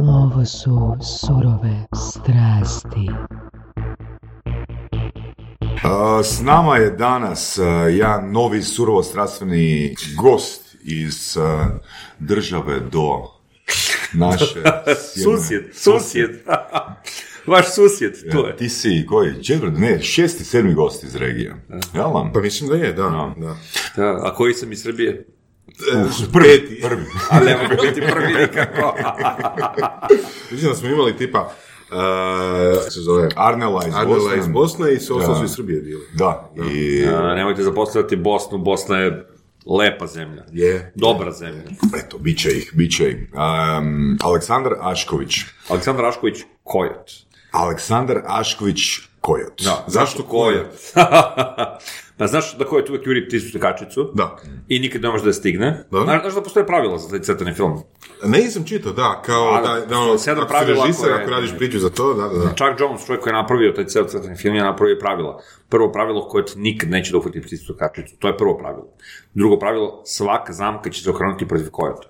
Ovo su surove strasti. S nama je danas jedan novi surovo strastveni gost iz države do naše... Susjed, susjed. Vaš susjed, to je. Ti si koji? Četvrt, ne, šesti, sedmi gost iz regije. Jel vam? Pa mislim da je, da. Da. Da, a koji sam iz Srbije? Prvi, prvi. A ne mogu biti prvi nikako. Mislim da smo imali tipa, uh, se zove, Arnela iz Arnela Bosne. iz Bosne i ostalo Da. su iz Srbije bili. Da, i... A, nemojte zapostavljati Bosnu, Bosna je lepa zemlja. Je. Dobra zemlja. Eto, bit će ih, bit će ih. Um, Aleksandar Ašković. Aleksandar Rašković, Kojot. Aleksandar Ašković Kojot. Da, Zašto Kojot? pa znaš da Kojot uvek juri pticu kačicu Da. i nikad ne može da je stigne. Da. Znaš, da postoje pravila za taj crtani film? Ne nisam čitao, da, kao A, da, da, da, ono, sedam ako si režiser, koje- ako radiš priču za to, da, da, da. Chuck Jones, čovjek koji je napravio taj ceo crtani film, je napravio pravila. Prvo pravilo koje ti nikad neće da uhvati pticu kačicu. To je prvo pravilo. Drugo pravilo, svaka zamka će se okrenuti protiv kojota.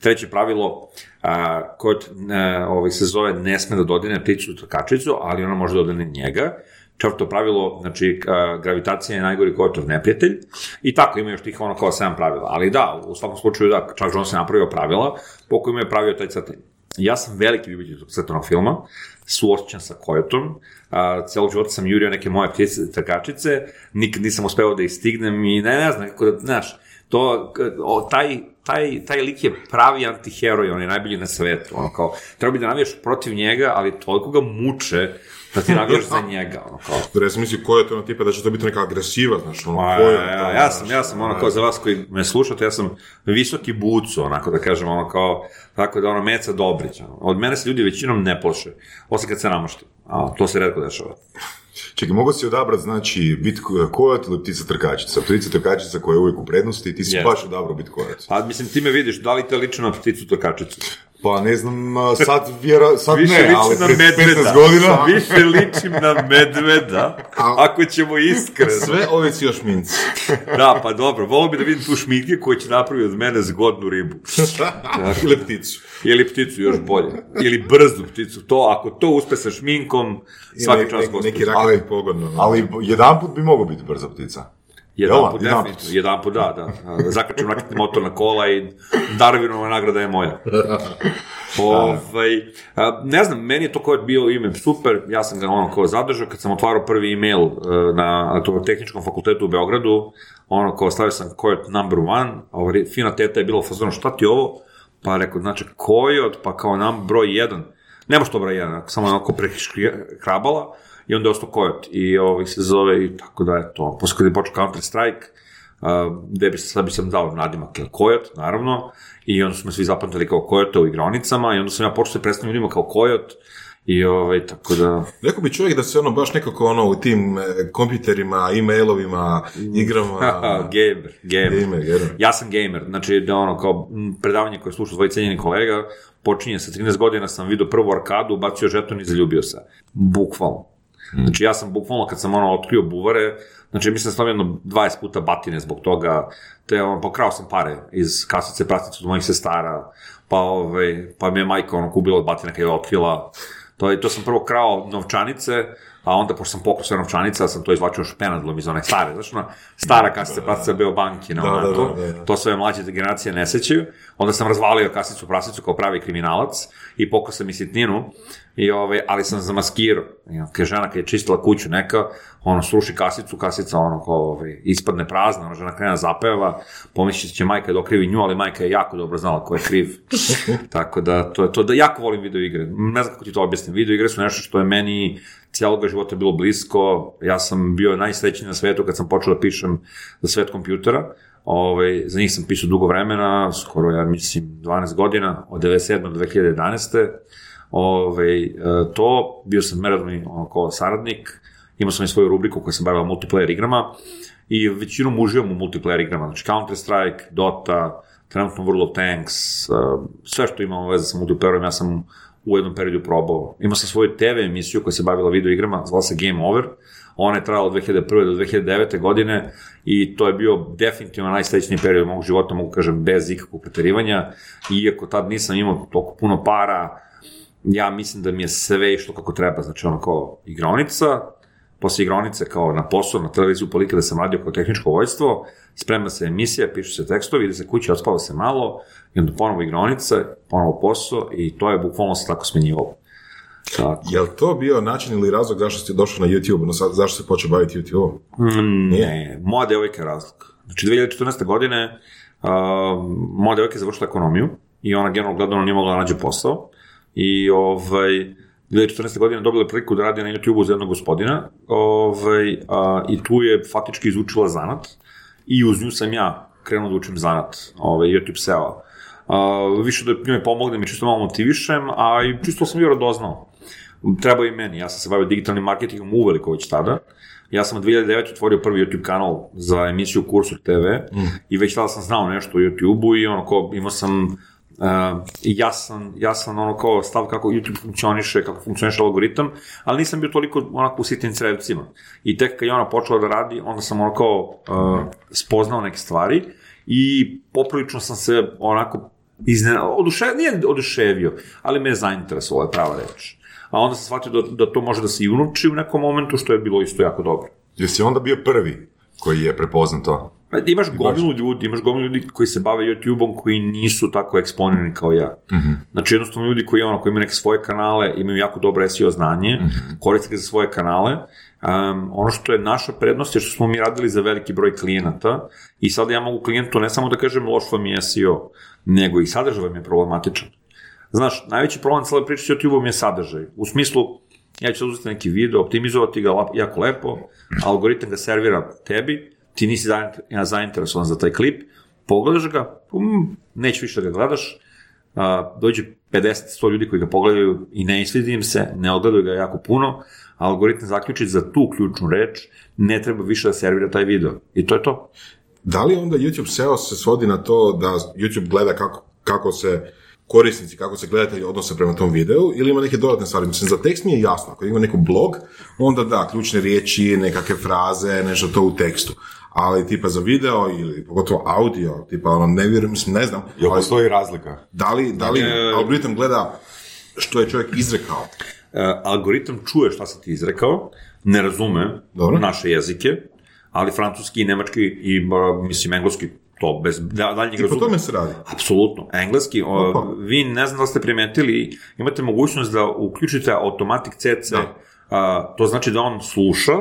Treće pravilo, a, kojot a, ovaj, se zove ne sme da dodine pticu kačicu, ali ona može da dodine njega. Četvrto pravilo, znači, gravitacija je najgori kojotov neprijatelj. I tako, ima još tih ono kao 7 pravila. Ali da, u svakom slučaju da, Chuck Jones je napravio pravila po kojima je pravio taj crtani. Ja sam veliki ljubitelj crtanog filma, suosjećan sa Kojotom, a, celog života sam jurio neke moje ptice trkačice, nikad nisam uspeo da ih stignem i ne, ne znam, kako da, znaš, to, o, taj, taj, taj lik je pravi antiheroj, on je najbolji na svetu, ono kao, treba bi da navijaš protiv njega, ali toliko ga muče da ti navijaš za njega, ono kao, Jer ja sam mislio Kojot je ono tipa da će to biti neka agresiva, znaš, ono, Ma, Kojot, ja, ono, ja sam, ja sam ono kao za vas koji me slušate, ja sam visoki buco, onako da kažem, ono kao, tako da ono Meca Dobrić, ono. od mene se ljudi većinom ne plaše, osim kad se namašti, a to se redko dešava. Čekaj, mogu si odabrati, znači, bit ko- kojot ili ptica trkačica? Ptica trkačica koja je uvijek u prednosti i ti si Yes. baš odabrao biti kojot. Pa mislim, ti me vidiš, da li te liči na pticu trkačicu? Pa ne znam, a, sad, vjera, sad Više ne, ličim ali na pred medveda. 15 godina... Više ličim na medveda, ako ćemo iskreno. Sve ovisi o šminci. Da, pa dobro, volio bi da vidim tu šminke koja će napraviti od mene zgodnu ribu. Ili pticu. Ili pticu još bolje. Ili brzu pticu. To, ako to uspe sa šminkom, svaki čas neki, gospođo. neki pogon. ono. Ali jedan put bi mogao biti brza ptica. Jedan put, jedanput. definitivno. Jedan put, da, da. Zakačem raketni motor na kola i Darwinova nagrada je moja. Ovaj, a, ne znam, meni je to koje bio ime super, ja sam ga ono kao zadržao, kad sam otvarao prvi email e, na elektrotehničkom fakultetu u Beogradu, ono kao stavio sam Coyote number one, a fina teta je bila u fazonu, šta ti ovo? Pa rekao, znači Coyote, pa kao nam broj jedan. Nema što broj jedan, samo onako prehrabala i onda je ostao Coyote i ovaj se zove i tako da je to. Posle kad je počeo Counter Strike, uh, gde bi, sad bi sam dao nadimak Kojot, naravno, i onda su me svi zapamtili kao Kojota u igronicama i onda sam ja počeo se predstavljati ljudima kao Kojot i ovaj, tako da... Rekao bi čovjek da se ono baš nekako ono u tim e, kompjuterima, e-mailovima, igrama... gamer, gamer. Gamer, gamer. Ja sam gamer, znači da ono kao predavanje koje slušao tvoj cenjeni kolega, počinje sa 13 godina sam vidio prvu arkadu, bacio žeton i zaljubio se. Bukvalno. Znači ja sam bukvalno kad sam ono otkrio buvare, znači mislim da sam jedno 20 puta batine zbog toga, te ono, pokrao sam pare iz kasice prastice od mojih sestara, pa, ovaj, pa mi je majka ono kubila od batina kad je otkrila, to, je- to sam prvo krao novčanice, a onda, pošto sam pokrao sve novčanice, sam to izvlačio špenadlom iz one stare, znaš, ona stara kasica pratica Beobankina, Da, da, onako, da, da, da. to sve mlađe generacije ne sećaju, onda sam razvalio kasicu prasicu kao pravi kriminalac i pokao sam i sitninu, i ovaj, ali sam zamaskirao. I on, Kaže, žena kad je čistila kuću neka, ono, sruši kasicu, kasica ono, kao, ovaj, ispadne prazna, ona žena krene da zapeva, pomislit će majka da okrivi nju, ali majka je jako dobro znala ko je kriv. Tako da, to je to, da jako volim video igre. Ne znam kako ti to objasnim. Video igre su nešto što je meni cijelog života bilo blisko. Ja sam bio najsrećniji na svetu kad sam počeo da pišem za svet kompjutera. Ovaj, za njih sam pisao dugo vremena, skoro, ja mislim, 12 godina, od 97. do 2011. Ove, e, to, bio sam merodni onako saradnik, imao sam i svoju rubriku koja se bavila multiplayer igrama i većinom uživam u multiplayer igrama, znači Counter-Strike, Dota, trenutno World of Tanks, e, sve što imamo veze sa multiplayerom, ja sam u jednom periodu probao. Imao sam svoju TV emisiju koja se bavila video igrama, zvala se Game Over, Ona je trajala od 2001. do 2009. godine i to je bio definitivno najsrećniji period mog života, mogu kažem, bez ikakvog preterivanja. Iako tad nisam imao toliko puno para, ja mislim da mi je sve išlo kako treba, znači ono kao igronica, posle igronice kao na posao, na televiziju polike da sam radio kao tehničko vojstvo, sprema se emisija, pišu se tekstovi, ide se kući, odspava se malo, i onda ponovo igronice, ponovo posao i to je bukvalno se tako smenjivalo. Tako. Je li to bio način ili razlog zašto si došao na YouTube, ono sad, zašto se počeo baviti YouTube? Mm, ne, moja devojka je razlog. Znači, 2014. godine uh, moja devojka je završila ekonomiju i ona generalno gledano nije mogla da nađe posao i ovaj, 2014. godine dobila priliku da radi na YouTube-u za jednog gospodina ovaj, a, i tu je faktički izučila zanat i uz nju sam ja krenuo da učim zanat ovaj, YouTube SEO. A, više da njoj pomognem i čisto malo motivišem, a i čisto sam bio radoznao. Treba i meni, ja sam se bavio digitalnim marketingom uveliko već tada. Ja sam od 2009. otvorio prvi YouTube kanal za emisiju Kursor TV mm. i već tada sam znao nešto o YouTube-u i ono ko, imao sam uh, jasan, jasan ono kao stav kako YouTube funkcioniše, kako funkcioniše algoritam, ali nisam bio toliko onako u sitnim crevcima. I tek kad je ona počela da radi, onda sam ono kao uh, spoznao neke stvari i poprilično sam se onako izne, oduše, nije oduševio, ali me je zainteresovalo, je prava reč. A onda sam shvatio da, da to može da se i unuči u nekom momentu, što je bilo isto jako dobro. Jesi onda bio prvi koji je prepoznat to? Pa, Imaš gomilu ljudi, imaš gomilu ljudi koji se bave YouTube-om koji nisu tako eksponirani kao ja. Mhm. Znači jednostavno ljudi koji, ono, koji imaju neke svoje kanale, imaju jako dobro SEO znanje, Mhm. koriste ga za svoje kanale. Um, ono što je naša prednost je što smo mi radili za veliki broj klijenata i sada ja mogu klijentu ne samo da kažem loš vam je SEO, nego i sadržaj vam je problematičan. Znaš, najveći problem cele priče s YouTube-om je sadržaj. U smislu, ja ću sad uzeti neki video, optimizovati ga jako lepo, algoritam ga servira tebi, ti nisi zainter- zainteresovan za taj klip, pogledaš ga, um, neće više da ga gledaš, a, dođe 50-100 ljudi koji ga pogledaju i ne isvidi im se, ne odgledaju ga jako puno, algoritam zaključi za tu ključnu reč, ne treba više da servira taj video. I to je to. Da li onda YouTube SEO se svodi na to da YouTube gleda kako, kako se korisnici, kako se gledatelji odnose prema tom videu ili ima neke dodatne stvari? Mislim, za tekst mi je jasno. Ako ima neko blog, onda da, ključne riječi, nekakve fraze, nešto to u tekstu. Ali tipa za video ili pogotovo audio, tipa ono, ne vjerujem, mislim, ne znam. Jel ali postoji razlika? da li, da li E, algoritam gleda što je čovjek izrekao? E, algoritam čuje šta si ti izrekao, ne razume Dobro. naše jezike, ali francuski i nemački i, mislim, engleski to bez da, daljnjeg I po tome se radi. Apsolutno. Engleski, o, Opa. vi ne znam da ste primetili, imate mogućnost da uključite automatic CC, Da. a, to znači da on sluša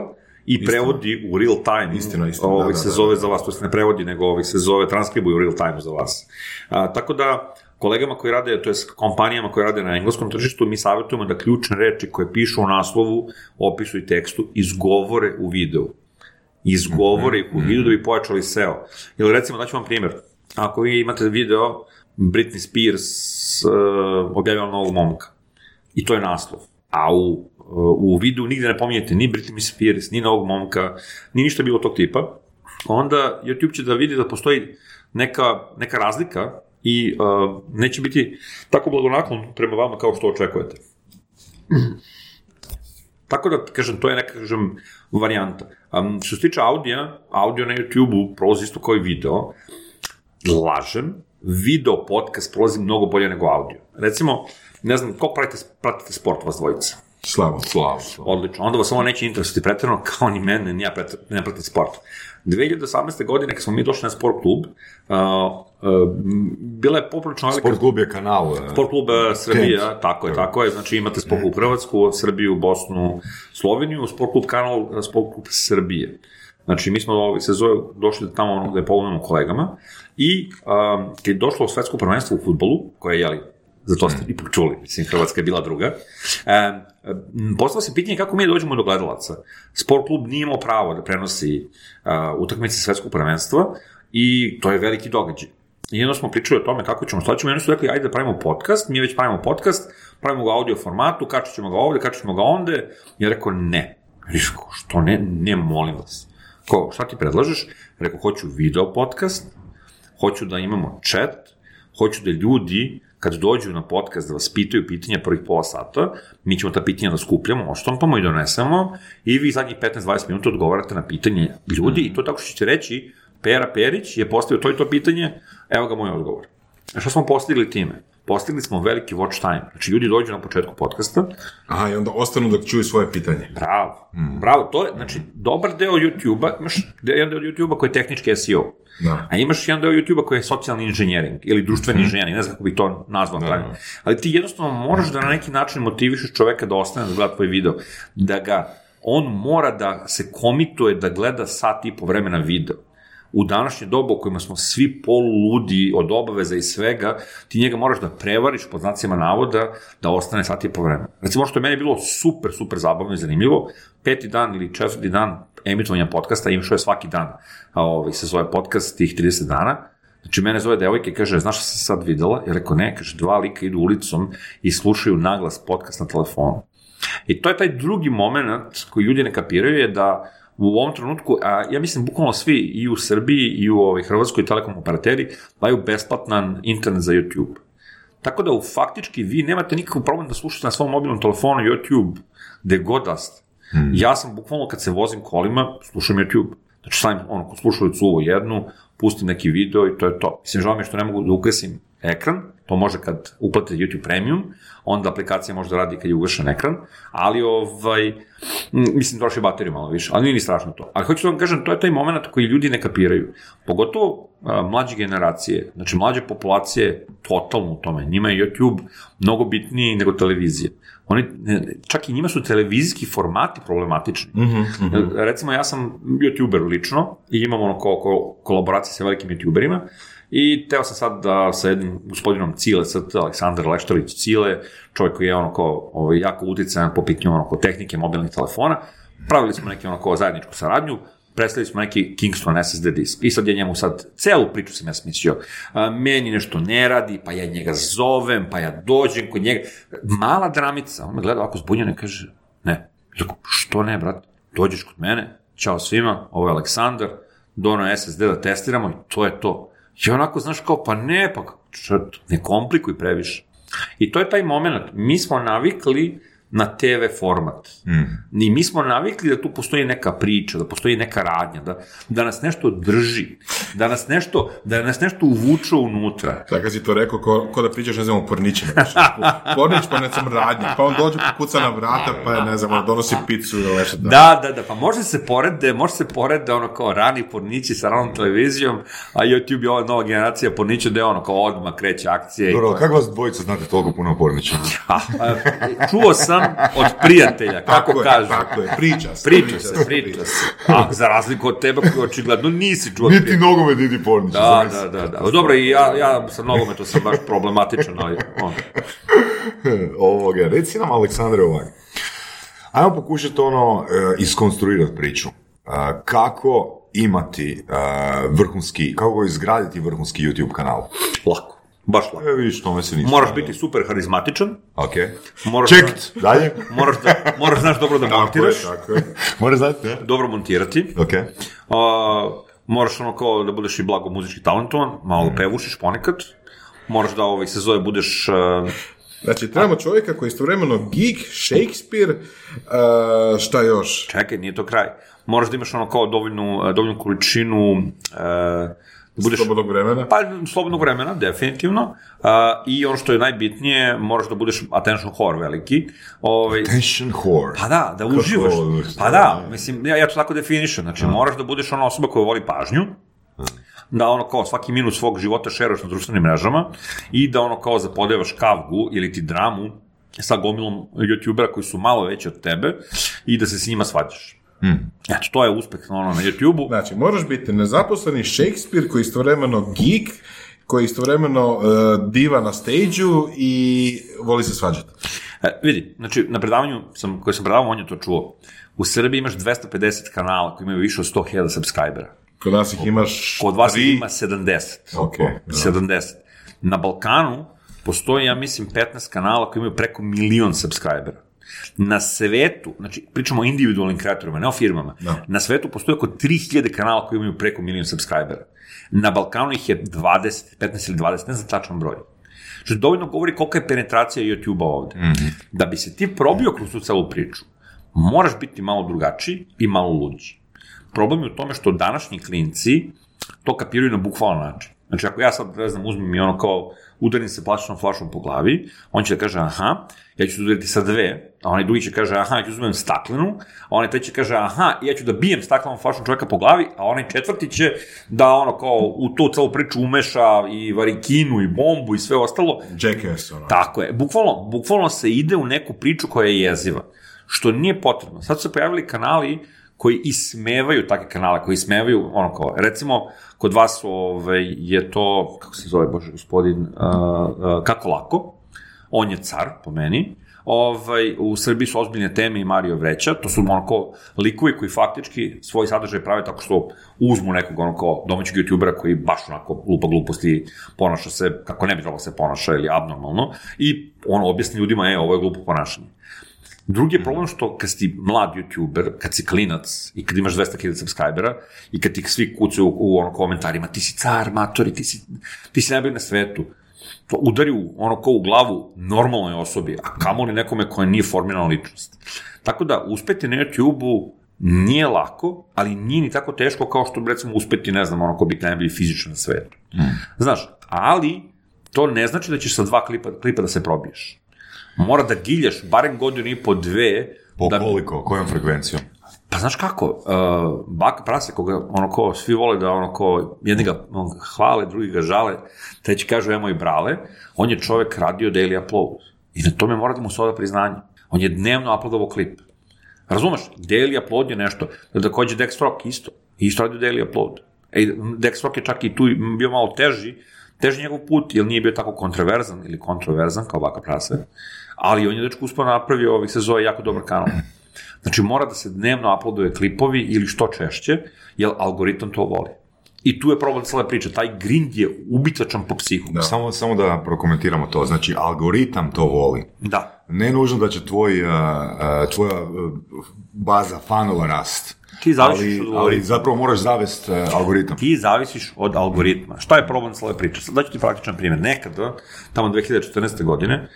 i prevodi u real time. Istina, istina, Ovaj da, da, se da, zove da. za vas, to jest ne prevodi, nego ovaj se zove transkribuje u real time za vas. A, tako da, kolegama koji rade, to jest kompanijama koje rade na engleskom tržištu, mi savjetujemo da ključne reči koje pišu u naslovu, opisu i tekstu, izgovore u videu izgovore ih u videu da bi pojačali SEO. Ili recimo, daću vam primjer. Ako vi imate video Britney Spears uh, objavila novog momka i to je naslov, a u, u videu nigde ne pominjete ni Britney Spears, ni novog momka, ni ništa bilo tog tipa, onda YouTube će da vidi da postoji neka, neka razlika i uh, neće biti tako blagonaklon prema vama kao što očekujete. Tako da, kažem, to je neka, kažem, varijanta. Um, što se tiče audija, audio na YouTube-u prolazi isto kao i video. Lažem, video podcast prolazi mnogo bolje nego audio. Recimo, ne znam, ko pratite, pratite sport vas dvojica? Slavo. Slav. Odlično. Onda vas ovo neće interesovati pretjerano, kao ni mene, ni ja pret, ne pratim sport. 2018. godine, kad smo mi došli na sport klub, uh, uh, bila je poprilično velika Sport klub je kanal. e, Sport klub e, Srbija, tako je, tako je, znači imate sport klub Hrvatsku, Srbiju, Bosnu, Sloveniju, sport klub kanal, e, sport klub Srbije. Znači, mi smo ovaj se zove, došli tamo ono, da je pomognemo kolegama i um, kad je došlo svetsko prvenstvo u futbolu, koje je, jeli, za to ste ipak čuli, mislim, Hrvatska je bila druga, um, postalo se pitanje kako mi dođemo do gledalaca. Sport klub nije imao pravo da prenosi uh, utakmice svetskog prvenstva i to je veliki događaj. I jedno smo pričali o tome kako ćemo, šta ćemo, i oni su rekli, ajde da pravimo podcast, mi već pravimo podcast, pravimo ga u audio formatu, kačit ćemo ga ovde, kačit ćemo ga onde. Ja rekao, ne. Rekao, što ne? Ne, molim vas. Ko, šta ti predlažeš? Rekao, hoću video podcast, hoću da imamo chat, hoću da ljudi kad dođu na podcast da vas pitaju pitanja prvih pola sata, mi ćemo ta pitanja da skupljamo, oštampamo i donesemo i vi zadnjih 15-20 minuta odgovarate na pitanje ljudi i to tako što ćete reći Pera Perić je postavio to i to pitanje, evo ga moj odgovor. A šta smo postigli time? Postigli smo veliki watch time. Znači, ljudi dođu na početku podcasta, Aha, i onda ostanu da čuju svoje pitanje. bravo, bravo, to je, znači, dobar deo YouTube-a, imaš jedan deo YouTube-a koji je tehnički SEO, Da. a imaš jedan deo YouTube-a koji je socijalni inženjering ili društveni inženjering, ne znam kako bih to nazvao pravilno. Ali ti jednostavno moraš da na neki način motivišeš čoveka da ostane da gleda tvoj video, da ga, on mora da se komituje da gleda sat i po vremena video. U današnje dobu u kojima smo svi poluludi od obaveza i svega, ti njega moraš da prevariš pod znacima navoda da ostane sat i po vremena. Recimo, što je meni bilo super, super zabavno i zanimljivo, peti dan ili četvrti dan emitovanja podcasta, im što je svaki dan, a ovaj, se zove podcast tih 30 dana, Znači, mene zove devojka i kaže, znaš šta sam sad videla? Ja rekao, ne, kaže, dva lika idu ulicom i slušaju naglas podcast na telefonu. I to je taj drugi moment koji ljudi ne kapiraju je da u ovom trenutku, a ja mislim bukvalno svi i u Srbiji i u ovaj, Hrvatskoj telekom operateri daju besplatan internet za YouTube. Tako da u faktički vi nemate nikakav problem da slušate na svom mobilnom telefonu YouTube gde god da ste. Ja sam bukvalno kad se vozim kolima, slušam YouTube. Znači stavim ono, slušalicu uvo jednu, pustim neki video i to je to. Mislim, žao mi je što ne mogu da ugasim ekran, to može kad uplatite YouTube Premium, onda aplikacija može da radi kad je ugašen ekran, ali ovaj, mislim, troši bateriju malo više, ali nije ni strašno to. Ali hoću da vam kažem, to je taj moment koji ljudi ne kapiraju. Pogotovo a, mlađe generacije, znači mlađe populacije totalno u tome. Njima je YouTube mnogo bitniji nego televizija. Oni, čak i njima su televizijski formati problematični. Recimo, ja sam youtuber lično i imam ono ko, ko, kolaboracije sa velikim youtuberima i teo sam sad da sa jednim gospodinom Cile, sad Aleksandar Leštorić Cile, čovjek koji je ono ko, ovaj, jako uticajan po pitanju ono ko tehnike mobilnih telefona, pravili smo neki ono ko zajedničku saradnju, predstavili smo neki Kingston SSD disk. I sad ja njemu sad, celu priču sam ja smislio. Meni nešto ne radi, pa ja njega zovem, pa ja dođem kod njega. Mala dramica, on me gleda ovako zbunjeno i kaže, ne. Rekao, što ne, brat? Dođeš kod mene, čao svima, ovo je Aleksandar, dono SSD da testiramo i to je to. I onako, znaš, kao, pa ne, pa črt, ne komplikuj previše. I to je taj moment. Mi smo navikli na TV format. Mm. I mi smo navikli da tu postoji neka priča, da postoji neka radnja, da, da nas nešto drži, da nas nešto, da nas nešto uvuče unutra. Kad si to rekao, ko, ko da pričaš, ne znam, o pornićima. Pornić pa ne znam radnja, pa on dođe, kuca na vrata, pa je, ne znam, ono, donosi picu ili nešto tako. Da, da, da, pa može se porede, može se porede ono kao rani pornići sa ranom televizijom, a YouTube je ova nova generacija pornića gde ono kao odmah kreće akcije. Dobro, je- kako vas dvojica znate toliko puno o Porniću? A, a, čuo sam od prijatelja, kako Tako je, kažu. Tako je, priča se. Priča se, priča se. A za razliku od tebe koji očigledno nisi čuo Niti nogomet, niti Pornić. Da, da, da, da. Dobro, i ja, ja sa nogometom sam baš problematičan, ali on. Ovoga, reci nam, Aleksandre, ovak. Ajmo pokušati ono, e, iskonstruirati priču. E, kako imati e, vrhunski, kako izgraditi vrhunski YouTube kanal? Lako. Baš lako. E, vidiš, tome se nisam Moraš biti super harizmatičan, Ok. moraš, Checked. Dalje? moraš, da, moraš znaš dobro da Tako je, montiraš, tako je. Moraš znati, ne? dobro montirati, Ok. a, moraš ono kao da budeš i blago muzički talentovan, malo Mm. pevušiš ponekad, moraš da ovaj se zove budeš a, Znači, trebamo čovjeka koji je istovremeno geek, Shakespeare, uh, šta još? čekaj, nije to kraj. Moraš da imaš ono kao dovoljnu, dovoljnu količinu e, da budeš Slobodnog vremena. Pa, slobodnog vremena, definitivno. A, I ono što je najbitnije, moraš da budeš attention whore veliki. Ovaj, Tension whore. pa da, da uživaš. ovo, Pa da, mislim, ja, ja to tako definišem. Znači, moraš da budeš ona osoba koja voli pažnju, da ono kao svaki minut svog života šeraš na društvenim mrežama i da ono kao zapodevaš kavgu ili ti dramu sa gomilom youtubera koji su malo veći od tebe i da se s njima svađaš. Znači, to je uspeh ono, na YouTube-u. Znači, moraš biti nezaposleni Shakespeare koji je istovremeno geek, koji je istovremeno uh, diva na stage i voli se svađati. E, vidi, znači, na predavanju sam, koje sam predavao, on je to čuo. U Srbiji imaš 250 kanala koji imaju više od 100.000 subscribera. Kod nas ih imaš Kod vas ih ima 70. Ok, da. 70. Na Balkanu postoji, ja mislim, 15 kanala koji imaju preko milion subscribera. Na svetu, znači pričamo o individualnim kreatorima, ne o firmama, Da. na svetu postoji oko 3000 kanala koji imaju preko milion subscribera. Na Balkanu ih je 20, 15 ili 20, ne znam tačan broj. Što dovoljno govori kolika je penetracija YouTube-a ovde. Da bi se ti probio kroz tu celu priču, moraš biti malo drugačiji i malo luđi. Problem je u tome što današnji klinci to kapiraju na bukvalan način. Znači, ako ja sad, ne znam, uzmem i ono kao udarim se plastičnom flašom po glavi, on će da kaže, aha, ja ću udariti sa dve, a onaj drugi će kaže, aha, ja ću uzmem staklenu, a onaj treći kaže, aha, ja ću da bijem staklenom flašom čovjeka po glavi, a onaj četvrti će da ono kao u tu celu priču umeša i varikinu i bombu i sve ostalo. Jackass, ono. Tako je, bukvalno, bukvalno se ide u neku priču koja je jeziva, što nije potrebno. Sad su se pojavili kanali koji ismevaju takve kanale, koji ismevaju, ono kao, recimo, kod vas ove, je to, kako se zove, bože, gospodin, uh, uh, kako lako, on je car, po meni, ovaj, u Srbiji su ozbiljne teme i Mario Vreća, to su onako likovi koji faktički svoj sadržaj prave tako što uzmu nekog onako domaćeg youtubera koji baš onako lupa gluposti, ponaša se kako ne bi trebalo da se ponaša ili abnormalno i on objasni ljudima, e, ovo je glupo ponašanje. Drugi je problem što kad si mlad youtuber, kad si klinac i kad imaš 200.000 subscribera i kad ti svi kucaju u, u ono komentarima ti si car, matori, ti si, ti si najbolji na svetu, to udari u, ono ko u glavu normalnoj osobi, a kamoli nekome koja nije formirana ličnost. Tako da, uspeti na YouTube-u nije lako, ali nije ni tako teško kao što recimo uspeti, ne znam, ono ko biti najbolji fizičan na svetu. Znaš, ali to ne znači da ćeš sa dva klipa, klipa da se probiješ. Mora da giljaš barem godinu i po dve Po da, koliko? Kojom frekvencijom? Pa znaš kako, uh, baka prase, koga, ono ko, svi vole da ono ko, jedni ga on, hvale, drugi ga žale, treći kažu emo i brale, on je čovek radio daily upload. I na tome mora da mu se oda priznanje. On je dnevno uploadovao klip. Razumeš? Daily upload je nešto. Da takođe Dex Rock isto. Isto radio daily upload. E, Dex Rock je čak i tu bio malo teži, teži njegov put, jer nije bio tako kontroverzan ili kontroverzan kao baka prase, ali on je dečko uspio napravio, ovih se zove jako dobar kanal. Znači, mora da se dnevno uploaduje klipovi ili što češće, jer algoritam to voli. I tu je problem cele priče. Taj grind je ubitačan po psihu. Da. Samo, samo da prokomentiramo to. Znači, algoritam to voli. Da. Ne nužno da će tvoj, tvoja baza fanova rast. Ti zavisiš ali, od ali algoritma. zapravo moraš zavest uh, algoritam. Ti zavisiš od algoritma. Šta je problem cele priče? Sad daću ti praktičan primjer. Nekada, tamo 2014. godine,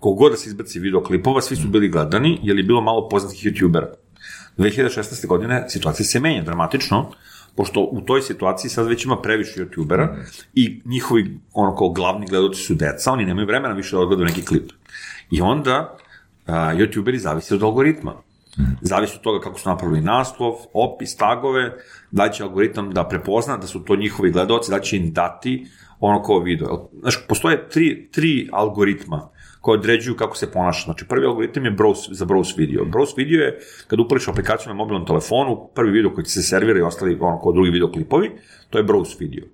kogod da se izbaci videoklipova, svi su bili gledani, jer je bilo malo poznatih youtubera. 2016. godine situacija se menja dramatično, pošto u toj situaciji sad već ima previše youtubera i njihovi ono kao glavni gledoci su deca, oni nemaju vremena više da odgledaju neki klip. I onda a, youtuberi zavise od algoritma. Zavisi od toga kako su napravili naslov, opis, tagove, da će algoritam da prepozna da su to njihovi gledoci, da će im dati ono kao video. Znaš, postoje tri, tri algoritma koje određuju kako se ponaša. Znači, prvi algoritam je browse, za browse video. Browse video je kad upališ aplikaciju na mobilnom telefonu, prvi video koji ti se servira i ostali ono kao drugi video klipovi, to je browse video.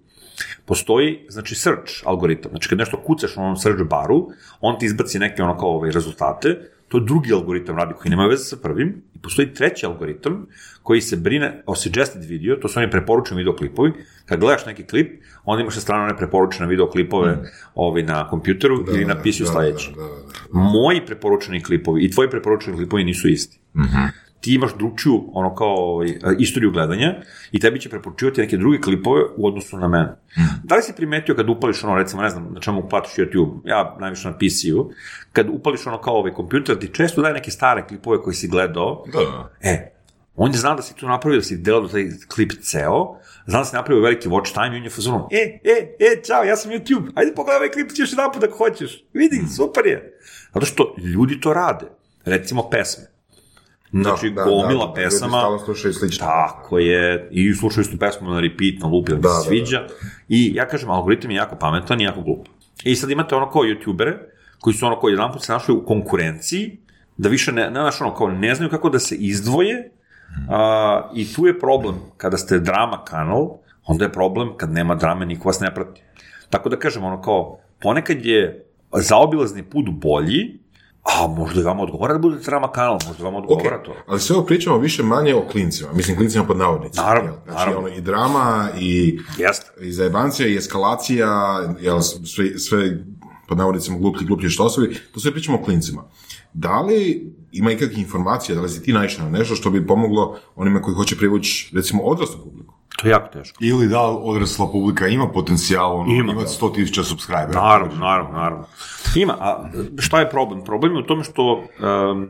Postoji, znači, search algoritam. Znači, kad nešto kucaš na onom search baru, on ti izbaci neke ono kao ove rezultate, to je drugi algoritam radi koji nema veze sa prvim. I postoji treći algoritam koji se brine o suggested video, to su oni preporučeni videoklipovi. Kad gledaš neki klip, onda imaš sa strane one preporučene videoklipove mm. ovaj, na kompjuteru ili na PC-u sledeće. Da, da, da. Moji preporučeni klipovi i tvoji preporučeni klipovi nisu isti. Ti imaš drugčiju, ono kao, ovaj, istoriju gledanja i tebi će preporučivati neke druge klipove u odnosu na mene. Da li si primetio kad upališ ono, recimo, ne znam, na čemu platiš YouTube, ja najviše na PC-u, kad upališ ono kao ovaj kompjuter, ti često daje neke stare klipove koje si gledao, Da, da. E, on je znao da si tu napravio, da si delao taj klip ceo, znao da si napravio veliki watch time i on je fazonom, e, e, e, čao, ja sam YouTube, ajde pogledaj ovaj klip, ti još jedan put ako hoćeš, vidi, super je. Zato što ljudi to rade, recimo pesme. Znači, Da, da, gomila da, pesama, Ljudi stalno slušaju slično. tako je, i slušaju istu pesmu na repeat, na loop, ili Da, da, da, se sviđa, i ja kažem, algoritam je jako pametan i jako glup. I sad imate ono kao youtubere, koji su ono kao jedan put se našli u konkurenciji, da više ne, ne, znaš, ono, kao ne znaju kako da se izdvoje, a, i tu je problem, kada ste drama kanal, onda je problem kad nema drame, niko vas ne prati. Tako da kažem, ono kao, ponekad je zaobilazni put bolji, a možda i vama odgovara da budete drama kanal, možda vam odgovara Ok, to. ali sve ovo pričamo više manje o klincima, mislim klincima pod navodnicima. Naravno, jel? Znači, naravno. ono, i drama, i, Jeste. i zajebancija, i eskalacija, jel, sve, sve pod navodnicima gluplji, gluplji štosovi, to sve pričamo o klincima. Da li ima ikakvih informacija, da li si ti naišao na nešto što bi pomoglo onima koji hoće privući, recimo, odraslu publiku? To je jako teško. Ili da li odrasla publika ima potencijal ono, Ima, imati da. 100.000 subscribera. Naravno, naravno, naravno. Ima, a šta je problem? Problem je u tome što um,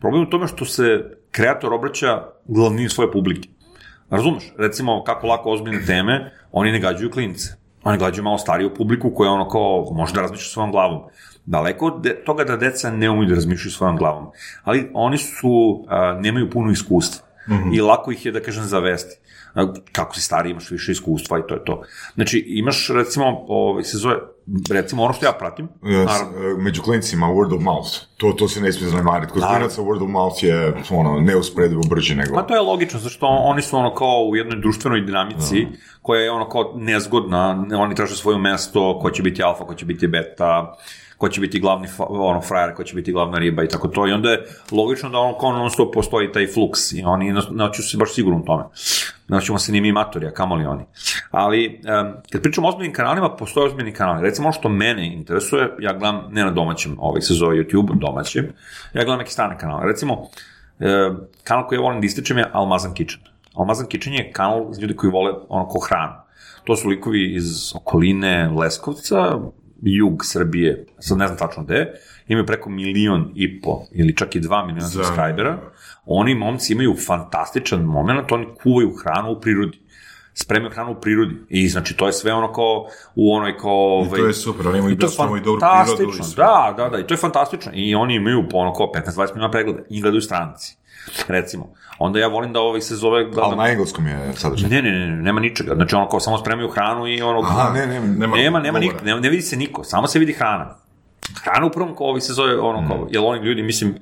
problem je u tome što se kreator obraća glavnini svoje publike. Razumeš? Recimo, kako lako ozbiljne teme, oni ne gađaju klince. Oni gađaju malo stariju publiku koja ono kao može da razmišlja svojom glavom. Daleko od toga da deca ne umiju da razmišljaju svojom glavom. Ali oni su, a, nemaju puno iskustva. I lako ih je, da kažem, zavesti. Kako si stari, imaš više iskustva i to je to. Znači, imaš, recimo, ovaj, se zove, recimo, ono što ja pratim, Yes, naravno, e, među klincima word of mouth. To, to se ne smije zanemariti. Kod klinaca word of mouth je ono, neusporedivo brže nego... Ma to je logično, zašto oni su ono kao u jednoj društvenoj dinamici koja je ono kao nezgodna, oni traže svoje mesto, ko će biti alfa, ko će biti beta, ko će biti glavni ono, frajer, ko će biti glavna riba i tako to. I onda je logično da ono kao non stop postoji taj fluks i oni neću se baš sigurno u tome. Nećemo se ni mi matori, a oni. Ali, em, kad pričamo o ozbiljnim kanalima, postoje ozbiljni kanali. Recimo, ono što mene interesuje, ja gledam, ne na domaćem, ovaj se zove YouTube, domaćem, ja gledam neke strane kanale. Recimo, e, kanal koji ja volim da ističem je Almazan Kitchen. Almazan Kitchen je kanal za ljudi koji vole ono ko hranu. To su likovi iz okoline Leskovca, jug Srbije, sad ne znam tačno gde, imaju preko milion i po, ili čak i dva miliona Za- subscribera. Oni momci imaju fantastičan moment, oni kuvaju hranu u prirodi spremaju hranu u prirodi. I znači to je sve ono kao u onoj kao... I ovaj, to je super, oni imaju i i dobru prirodu i sve. da, da, da, i to je fantastično. I oni imaju ono kao 15-20 minuta pregleda i gledaju stranci. Recimo. Onda ja volim da ovaj se zove... Gledam... Ali na engleskom je sadržaj. Ne, ne, ne, ne, nema ničega. Znači ono kao samo spremaju hranu i ono... Aha, ne, ne, nema nema, nema, nik, ne, ne vidi se niko, samo se vidi hrana. Hrana upravo kao ovi se zove ono kao, jel oni ljudi, mislim,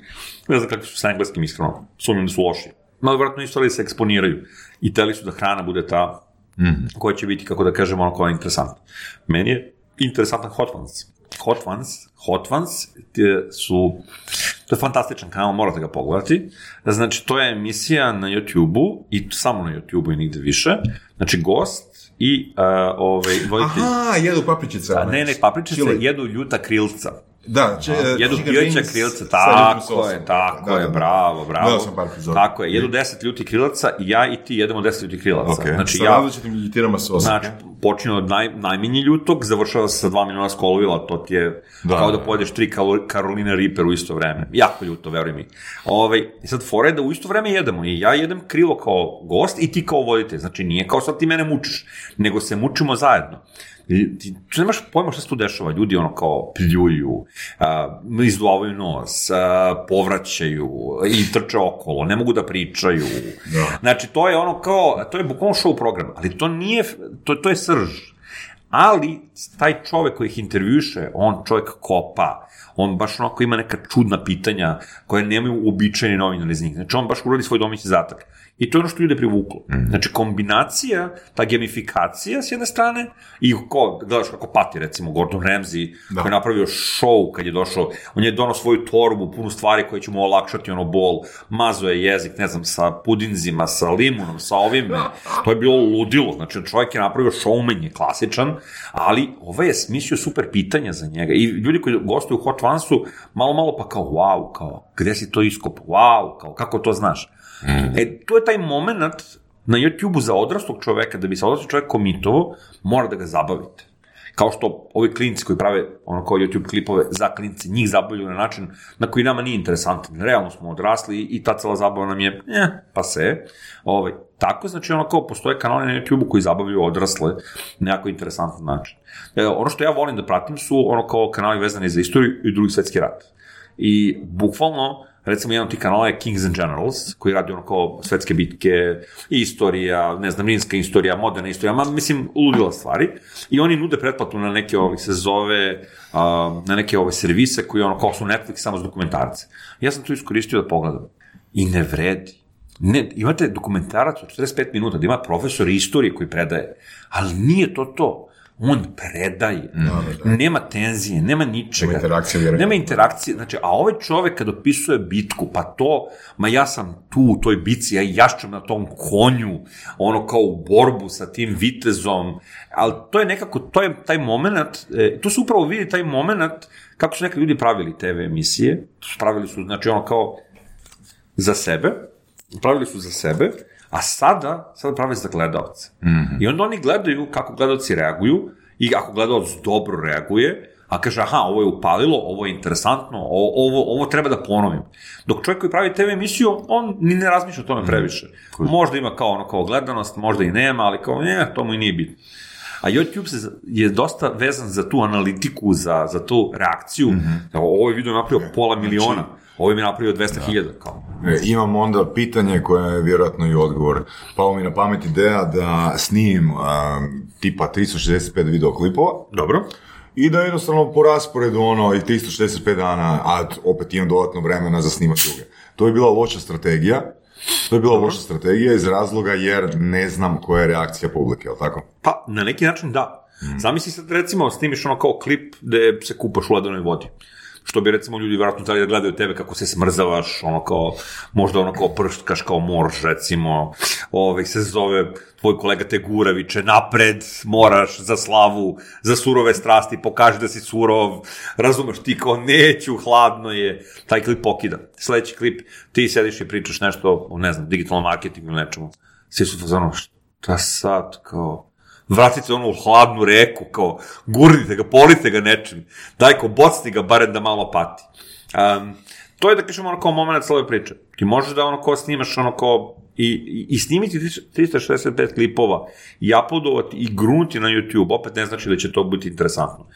ne znam kakvi su sa engleskim iskreno, sumnjam da su loši. Malo vjerojatno isto ali se eksponiraju. I teli su da hrana bude ta koja će biti, kako da kažemo, ono je interesantna. Meni je interesantan Hot Ones. Hot Ones, Hot Ones te su, to je fantastičan kanal, morate ga pogledati. Znači, to je emisija na YouTube-u i samo na YouTube-u i nigde više. Znači, gost i uh, ovaj, voditelj. Aha, jedu papričice. A ne, ne, papričice Chili. jedu ljuta krilca. Da, če, Jedu chicken pijeća wings krilca, tako je, tako Da, je, da, da. bravo, bravo. Gledao sam par epizoda. Tako je, jedu 10 ljutih krilaca i ja i ti jedemo 10 ljutih krilaca. Ok. Znači, Sa ja, različitim ljutirama sosa. Znači, počinje od naj, najmanji ljutog, završava se sa 2 miliona skolovila, to ti je Da, kao da da. pojedeš tri Carolina Reaper u isto vreme. Jako ljuto, veruj mi. Ovaj, I sad fora je da u isto vreme jedemo. I ja jedem krilo kao gost i ti kao voditelj. Znači, nije kao sad ti mene mučiš, nego se mučimo zajedno. Ti nemaš pojma šta se tu dešava. Ljudi ono kao pljuju, a, izduvavaju nos, a, povraćaju i trče okolo, ne mogu da pričaju. Da. Znači, to je ono kao, to je bukvalno show program, ali to nije, to, to je srž. Ali, taj čovek koji ih intervjuše, on čovek kopa, on baš onako ima neka čudna pitanja koje nemaju uobičajeni novinari iz njih. Znači, on baš uradi svoj domaći zatak. I to je ono što ljude privuklo. Znači, kombinacija, ta gamifikacija s jedne strane, i ko, gledaš kako pati, recimo, Gordon Ramsay, koji je napravio show kad je došao, on je donao svoju torbu, punu stvari koje će mu olakšati ono bol, mazo je jezik, ne znam, sa pudinzima, sa limunom, sa ovime, to je bilo ludilo, znači čovjek je napravio showman, je klasičan, ali ovaj je smislio super pitanja za njega. I ljudi koji gostuju u Hot Onesu, malo, malo pa kao, wow, kao, gde si to iskop, wow, kao, kako to znaš? E, to je taj moment na YouTube-u za odraslog čoveka, da bi se odrasli čovek komitovo, mora da ga zabavite. Kao što ovi klinci koji prave ono kao YouTube klipove za klinci, njih zabavljaju na način na koji nama nije interesantan. Realno smo odrasli i ta cela zabava nam je, eh, pa se. Ovaj, tako, znači ono kao postoje kanali na YouTube-u koji zabavljaju odrasle na jako interesantan način. E, ono što ja volim da pratim su ono kao kanali vezani za istoriju i drugi svetski rat. I bukvalno, recimo jedan od tih kanala je Kings and Generals, koji radi ono kao svetske bitke, istorija, ne znam, rimska istorija, moderna istorija, ma, mislim, ludila stvari. I oni nude pretplatu na neke ovih se zove, a, na neke ove servise koji ono kao su Netflix samo za dokumentarce. Ja sam to iskoristio da pogledam. I ne vredi. Ne, imate dokumentarac od 45 minuta da ima profesor istorije koji predaje, ali nije to to. On predaje. Nema tenzije, nema ničega. Nema interakcije, vjerujem. Nema interakcije. Znači, a ovaj čovek kad opisuje bitku, pa to, ma ja sam tu u toj bici, ja jašćam na tom konju, ono kao u borbu sa tim vitezom, ali to je nekako, to je taj moment, e, tu se upravo vidi taj moment kako su neki ljudi pravili TV emisije, pravili su, znači ono kao za sebe, pravili su za sebe, A sada, sada prave za gledalce. I onda oni gledaju kako gledalci reaguju i ako gledalac dobro reaguje, a kaže, aha, ovo je upalilo, ovo je interesantno, ovo, ovo, ovo treba da ponovim. Dok čovjek koji pravi TV emisiju, on ni ne razmišlja o tome previše. Možda ima kao ono kao gledanost, možda i nema, ali kao, ne, to mu i nije bitno. A YouTube se, je dosta vezan za tu analitiku, za, za tu reakciju. Evo, Ovo je video napravio pola miliona, ovo je mi napravio 200.000, kao. E, imam onda pitanje koje je vjerojatno i odgovor. Pao mi na pamet ideja da snimim um, tipa 365 videoklipova Dobro. i da jednostavno po rasporedu ono i 365 dana, a opet imam dodatno vremena za snimat druge. To je bila loša strategija. To je bila loša strategija iz razloga jer ne znam koja je reakcija publike, jel tako? Pa, na neki način da. Zamisli sad, recimo, snimiš ono kao klip gde se kupaš u ledenoj vodi. Što bi recimo ljudi vjerojatno htjeli da gledaju tebe kako se smrzavaš, ono kao, možda ono kao prštkaš kao morš, recimo, ovaj, se zove, tvoj kolega te gura, viče, napred, moraš, za slavu, za surove strasti, pokaži da si surov, razumeš, ti kao, neću, hladno je, taj klip pokida. Sljedeći klip, ti sediš i pričaš nešto o, ne znam, digitalnom marketingu ili nečemu. Svi su fazonu, šta sad, kao, vratite ono u hladnu reku, kao, gurnite ga, polite ga nečim, daj ko bocni ga, barem da malo pati. Um, to je da kažemo ono kao moment cijele priče. Ti možeš da ono kao snimaš ono kao i, i, i snimiti 365 klipova i uploadovati i grunuti na YouTube, opet ne znači da će to biti interesantno.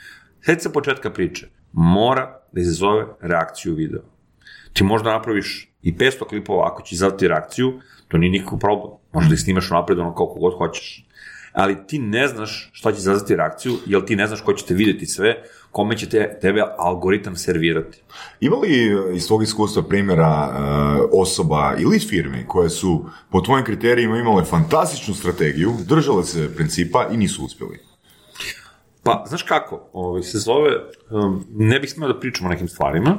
Sjeti se početka priče. Mora da izazove reakciju videa. Ti možda napraviš i 500 klipova ako će izazvati reakciju, to nije nikakav problem. Možda ih snimaš napred ono koliko god hoćeš. Ali ti ne znaš šta će izazvati reakciju, jer ti ne znaš ko će te vidjeti sve, kome će te, tebe algoritam servirati. Ima li iz tvog iskustva primjera e, osoba ili firmi koje su po tvojim kriterijima imale fantastičnu strategiju, držale se principa i nisu uspjeli? Pa, znaš kako, ovaj, se zove, um, ne bih smio da pričam o nekim stvarima,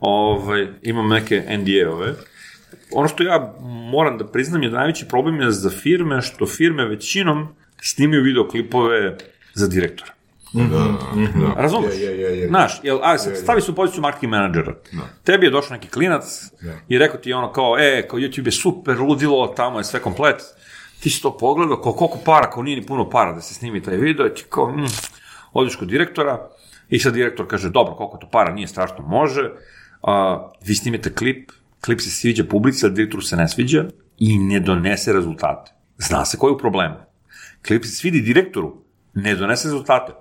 ovaj, imam neke NDA-ove, ono što ja moram da priznam je da najveći problem je za firme, što firme većinom snimaju videoklipove za direktora. Razumeš? Je, je, je, je. Znaš, jel, a, sad stavi se u poziciju marketing menadžera. Tebi je došao neki klinac i rekao ti ono kao, e, kao YouTube je super, ludilo, tamo je sve komplet. Ti si to pogledao, kao koliko para, kao nije ni puno para da se snimi taj video, ti kao, mm, odeš kod direktora i sad direktor kaže, dobro, koliko to para, nije strašno, može. A, vi snimite klip, klip se sviđa publici, ali direktoru se ne sviđa i ne donese rezultate. Zna se koji je problem. Klip se svidi direktoru, ne donese rezultate.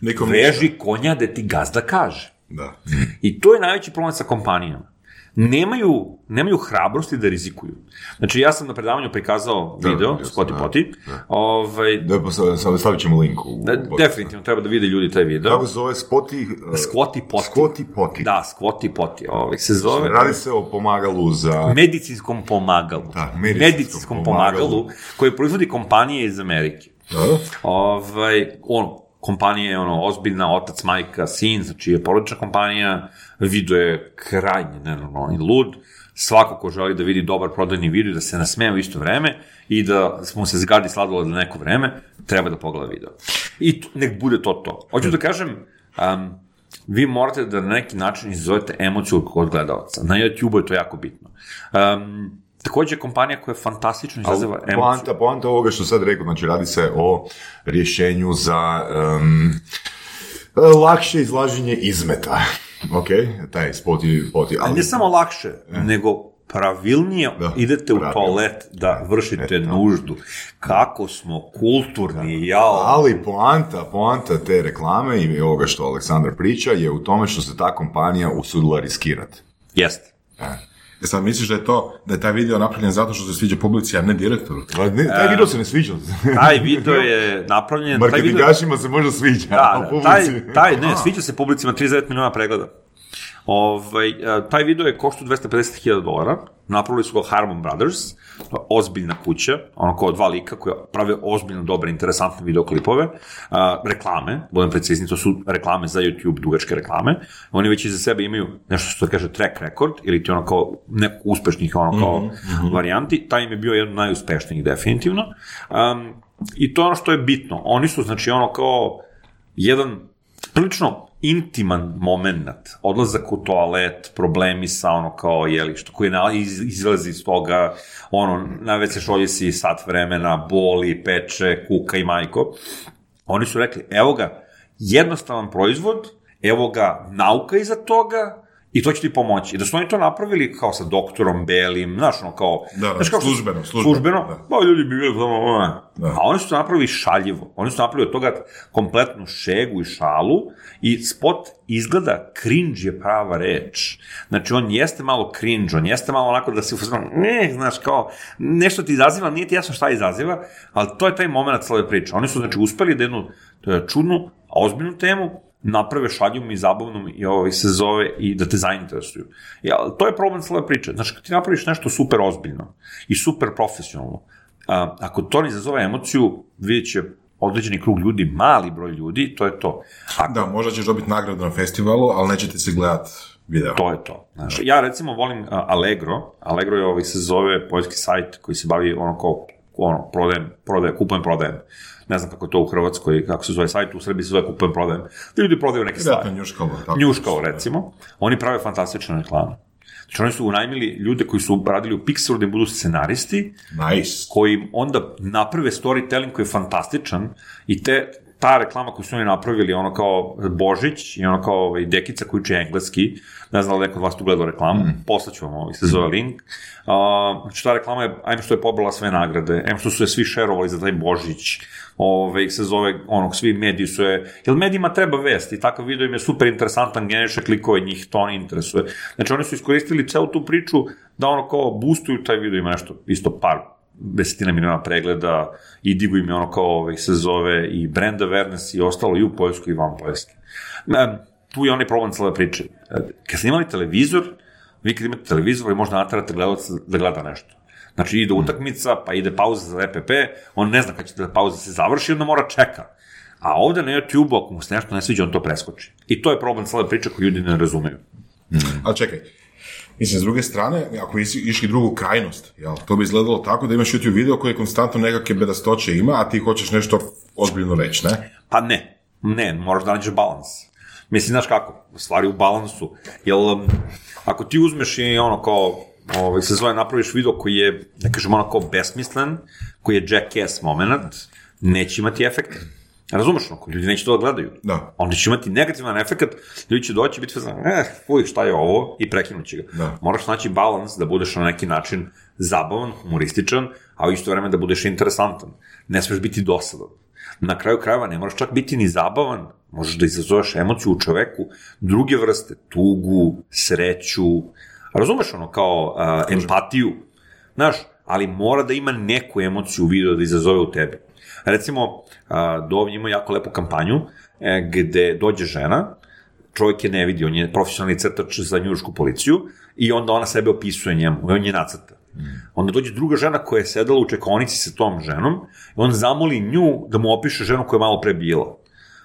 Nikom Veži konja da ti gazda kaže. Da. I to je najveći problem sa kompanijama. Nemaju, nemaju hrabrosti da rizikuju. Znači, ja sam na predavanju prikazao Da, video, jasno, Spoti da, Poti. Ovaj, Da, pa stavit ćemo link u... da, definitivno treba da vide ljudi taj video. Kako se zove Spoti... Squatty Potty. Squatty Potty. Da, Squatty Poti. Ovaj, se zove... Radi se o pomagalu za... medicinskom pomagalu. Da, medicinskom medicinskom pomagalu, pomagalu. koje proizvodi kompanije iz Amerike. Da? Ovaj, on, kompanija je ono, ozbiljna, otac, majka, sin, znači je porodična kompanija, video je krajnje nenormalno i lud, svako ko želi da vidi dobar prodajni video, da se nasmeje u isto vreme i da mu se zgadi sladoled na neko vreme, treba da pogleda video. I nek bude to to. Hoću da kažem, um, vi morate da na neki način izazovete emociju kod gledalaca. Na YouTube je to jako bitno. Um, takođe, kompanija koja fantastično izaziva emociju. Poanta, poanta ovoga što sad rekao, znači radi se o rješenju za um, lakše izlaženje izmeta. Ok, taj spoti, poti, Ali ne samo lakše, nego pravilnije Da, idete u pravilno. toalet da vršite Eto. nuždu. Kako smo kulturni, jao. Ali poanta, poanta te reklame i ovoga što Aleksandar priča je u tome što se ta kompanija usudila riskirati. Jeste. E sad misliš da je to, da je taj video napravljen zato što se sviđa publici, a ne direktoru? Ne, taj video se ne sviđa. Taj video je napravljen... taj video, Marketingašima se možda sviđa, da, a da, publici... taj, taj, ne, sviđa se publicima 39 miliona pregleda. Ovaj, e, taj video je koštu 250.000 dolara, napravili su ga Harmon Brothers, ozbiljna kuća, ono kao dva lika koja prave ozbiljno dobre, interesantne videoklipove, a, reklame, budem precizni, to su reklame za YouTube, dugačke reklame, oni već iza sebe imaju nešto što se kaže track record, ili ti ono kao neko uspešnih ono kao varijanti, taj im je bio jedan najuspešnijih definitivno, Um, i to je ono što je bitno, oni su znači ono kao jedan prilično intiman moment, odlazak u toalet, problemi sa ono kao jeli, što koji na, iz, izlazi iz toga, ono, na WC šolji si sat vremena, boli, peče, kuka i majko. Oni su rekli, evo ga, jednostavan proizvod, evo ga nauka iza toga, i to će ti pomoći. I da su oni to napravili kao sa doktorom Belim, znaš, ono kao... Da, da, znaš, kao službeno, službeno, službeno da. pa ljudi bi bili samo... Da. A oni su to napravili šaljivo. Oni su napravili od toga kompletnu šegu i šalu i spot izgleda, cringe je prava reč. Znači, on jeste malo cringe, on jeste malo onako da se ufazno, ne, znaš, kao, nešto ti izaziva, nije ti jasno šta izaziva, ali to je taj moment cele priče. Oni su, znači, uspeli da jednu e, čudnu, ozbiljnu temu naprave šaljivom i zabavnom i ovaj se zove i da te zainteresuju. Ja, to je problem cele priče. Znači, kad ti napraviš nešto super ozbiljno i super profesionalno, a, ako to ne izazove emociju, vidjet će određeni krug ljudi, mali broj ljudi, to je to. A Da, možda ćeš dobiti nagradu na festivalu, ali nećete se gledat video. to je to. Znaš, ja recimo volim Allegro. Allegro je ovaj se zove poljski sajt koji se bavi ono kao ono, prodajem, prodajem, kupujem, prodajem. Ne znam kako je to u Hrvatskoj, kako se zove sajt, u Srbiji se zove kupujem, prodajem. Ti ljudi prodaju neke stvari. Njuškalo. Tako. Njuškao, recimo, oni prave fantastične reklame. Znači, oni su unajmili ljude koji su radili u Pixaru da im budu scenaristi, Nice. koji onda naprave storytelling koji je fantastičan i te ta reklama koju su oni napravili, ono kao Božić i ono kao ovaj, dekica koji uči engleski, ne znam da li neko od vas tu gledao reklamu, mm. poslaću vam ovaj, se zove link. Uh, znači ta reklama je, ajme što je pobrala sve nagrade, em što su je svi šerovali za taj Božić, ovaj, se zove, ono, svi mediji su je, jer medijima treba vest i takav video im je super interesantan, generiše klikove, njih to ne interesuje. Znači oni su iskoristili celu tu priču da ono kao boostuju taj video, ima nešto, isto par desetina miliona pregleda i digu im je ono kao ovaj, se zove i brand awareness i ostalo i u Poljskoj i van Poljske. E, tu je onaj problem cele priče. E, Kad ste imali televizor, vi kad imate televizor, vi možda naterate gledalac da gleda nešto. Znači ide utakmica, pa ide pauza za EPP, on ne zna kad će da pauza se završi, onda mora čeka. A ovde na YouTube, ako mu se nešto ne sviđa, on to preskoči. I to je problem cele priče koju ljudi ne razumeju. Ali čekaj, mislim, s druge strane, ako isi išli drugu krajnost, jel, to bi izgledalo tako da imaš YouTube video koji konstantno nekakve bedastoće ima, a ti hoćeš nešto ozbiljno reći, ne? Pa ne, ne, moraš da nađeš balans. Mislim, znaš kako, stvari u balansu. Jel, um, ako ti uzmeš i ono kao, ovaj, se zove, napraviš video koji je, da kažem, ono kao besmislen, koji je jackass moment, neće imati efekt. Razumeš, ono, ljudi neće to da gledaju. Da. Onda će imati negativan efekt, ljudi će doći i biti fazan, eh, fuj, šta je ovo, i prekinut će ga. Da. Moraš naći balans da budeš na neki način zabavan, humorističan, a u isto vreme da budeš interesantan. Ne smeš biti dosadan. Na kraju krajeva ne moraš čak biti ni zabavan, možeš da izazoveš emociju u čoveku, druge vrste, tugu, sreću, razumeš ono kao uh, empatiju, znaš, ali mora da ima neku emociju u video da izazove u tebi. Recimo, a, Dovnj ima jako lepu kampanju e, gde dođe žena, čovjek je ne vidi, on je profesionalni crtač za njušku policiju i onda ona sebe opisuje njemu, on je nacrta. Onda dođe druga žena koja je sedela u čekonici sa tom ženom i on zamoli nju da mu opiše ženu koja je malo pre bila.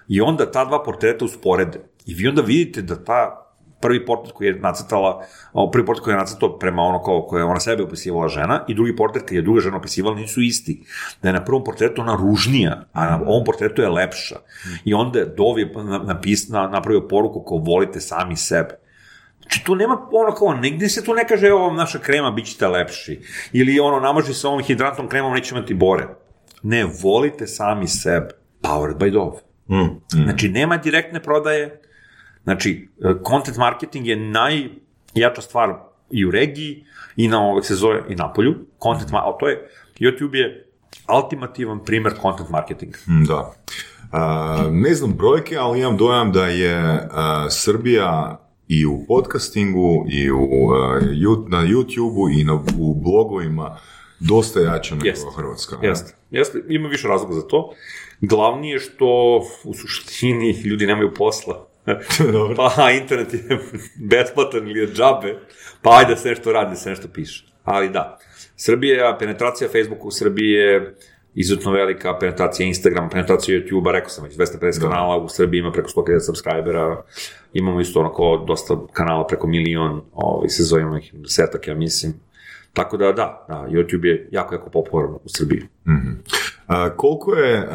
I onda ta dva portreta usporede. I vi onda vidite da ta prvi portret koji je nacrtala, prvi portret koji je nacrtao prema ono kao koje je ona sebe opisivala žena i drugi portret koji je druga žena opisivala nisu isti. Da je na prvom portretu ona ružnija, a na ovom portretu je lepša. I onda je Dov je na- napis, na, napravio poruku kao volite sami sebe. Znači tu nema ono kao, negde se tu ne kaže evo vam naša krema, bit ćete lepši. Ili ono, namaži se ovom hidrantnom kremom, neće imati bore. Ne, volite sami sebe. Powered by Dove. Znači, nema direktne prodaje, znači, e, content marketing je najjača stvar i u regiji, i na ovog se zove i na polju. Content, ma- a to je, YouTube je ultimativan primer content marketinga. Mm, Da. A, ne znam brojke, ali imam dojam da je a, Srbija i u podcastingu i u, ju- na YouTube-u i na, u blogovima dosta jača nego Jest. Hrvatska. Jeste, jeste, ima više razloga za to. Glavni je što u suštini ljudi nemaju posla. Dobro. pa internet je besplatan ili je džabe, pa ajde da se nešto radi, da se nešto piše. Ali da, Srbija, penetracija Facebooka u Srbiji je izuzetno velika, penetracija Instagrama, penetracija YouTube-a, rekao sam već, 250 kanala, u Srbiji ima preko 100.000 subscribera, imamo isto onako dosta kanala preko milion, ovaj, se zove imamo ih desetak, ja mislim. Tako da, da, da, YouTube je jako, jako popularan u Srbiji. A, koliko je,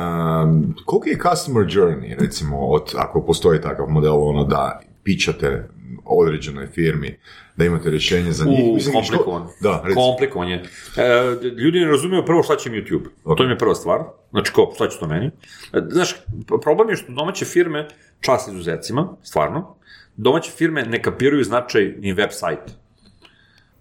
koliko je customer journey, recimo, od, ako postoji takav model, ono da pičate određenoj firmi, da imate rješenje za njih. U, Mislim, što- komplikovan. Da, recimo. komplikovan je. E, ljudi ne razumiju prvo šta će im YouTube. To im je prva stvar. Znači, ko, šta će to meni? E, znaš, problem je što domaće firme, čast izuzecima, stvarno, domaće firme ne kapiraju značaj ni web sajt.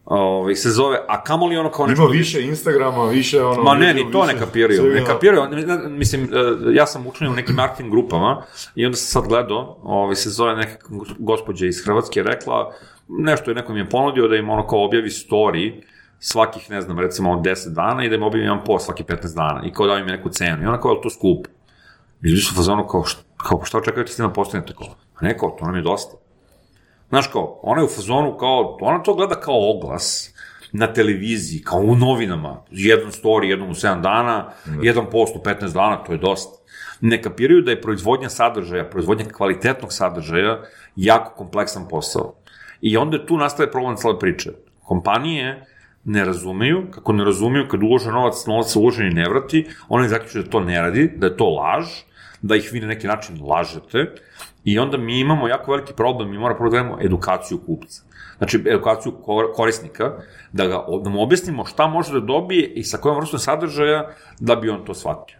Ove, se zove, a kamoli ono kao nešto... Ima više Instagrama, više ono... Ma ne, ni to ne više- kapiraju. sve Ne kapiraju. Ne, Mislim, e, ja sam učlanjen u nekim marketing grupama i onda sam sad gledao, ovaj, se zove neka gospođa iz Hrvatske rekla, nešto je neko mi je ponudio da im ono kao objavi story svakih, ne znam, recimo 10 dana i da im objavi jedan post svaki 15 dana i kao da im neku cenu. I ona kao, je to skupo? I ljudi su u fazonu kao, šta, kao, šta očekujete s tim da postanete kao? Pa ne, kao, to nam je dosta. Znaš kao, ona je u fazonu kao, ona to gleda kao oglas na televiziji, kao u novinama, jedan story jednom u 7 dana, jedan post u 15 dana, to je dosta. Ne kapiraju da je proizvodnja sadržaja, proizvodnja kvalitetnog sadržaja jako kompleksan posao. I onda tu nastaje problem cele priče. Kompanije ne razumeju, kako ne razumeju kad ulože novac, novac se uložen i ne vrati, oni zaključuju da to ne radi, da je to laž, da ih vi na neki način lažete i onda mi imamo jako veliki problem, mi moramo prvo da edukaciju kupca. Znači, edukaciju kor- korisnika, da, ga, da mu objasnimo šta može da dobije i sa kojom vrstom sadržaja da bi on to shvatio.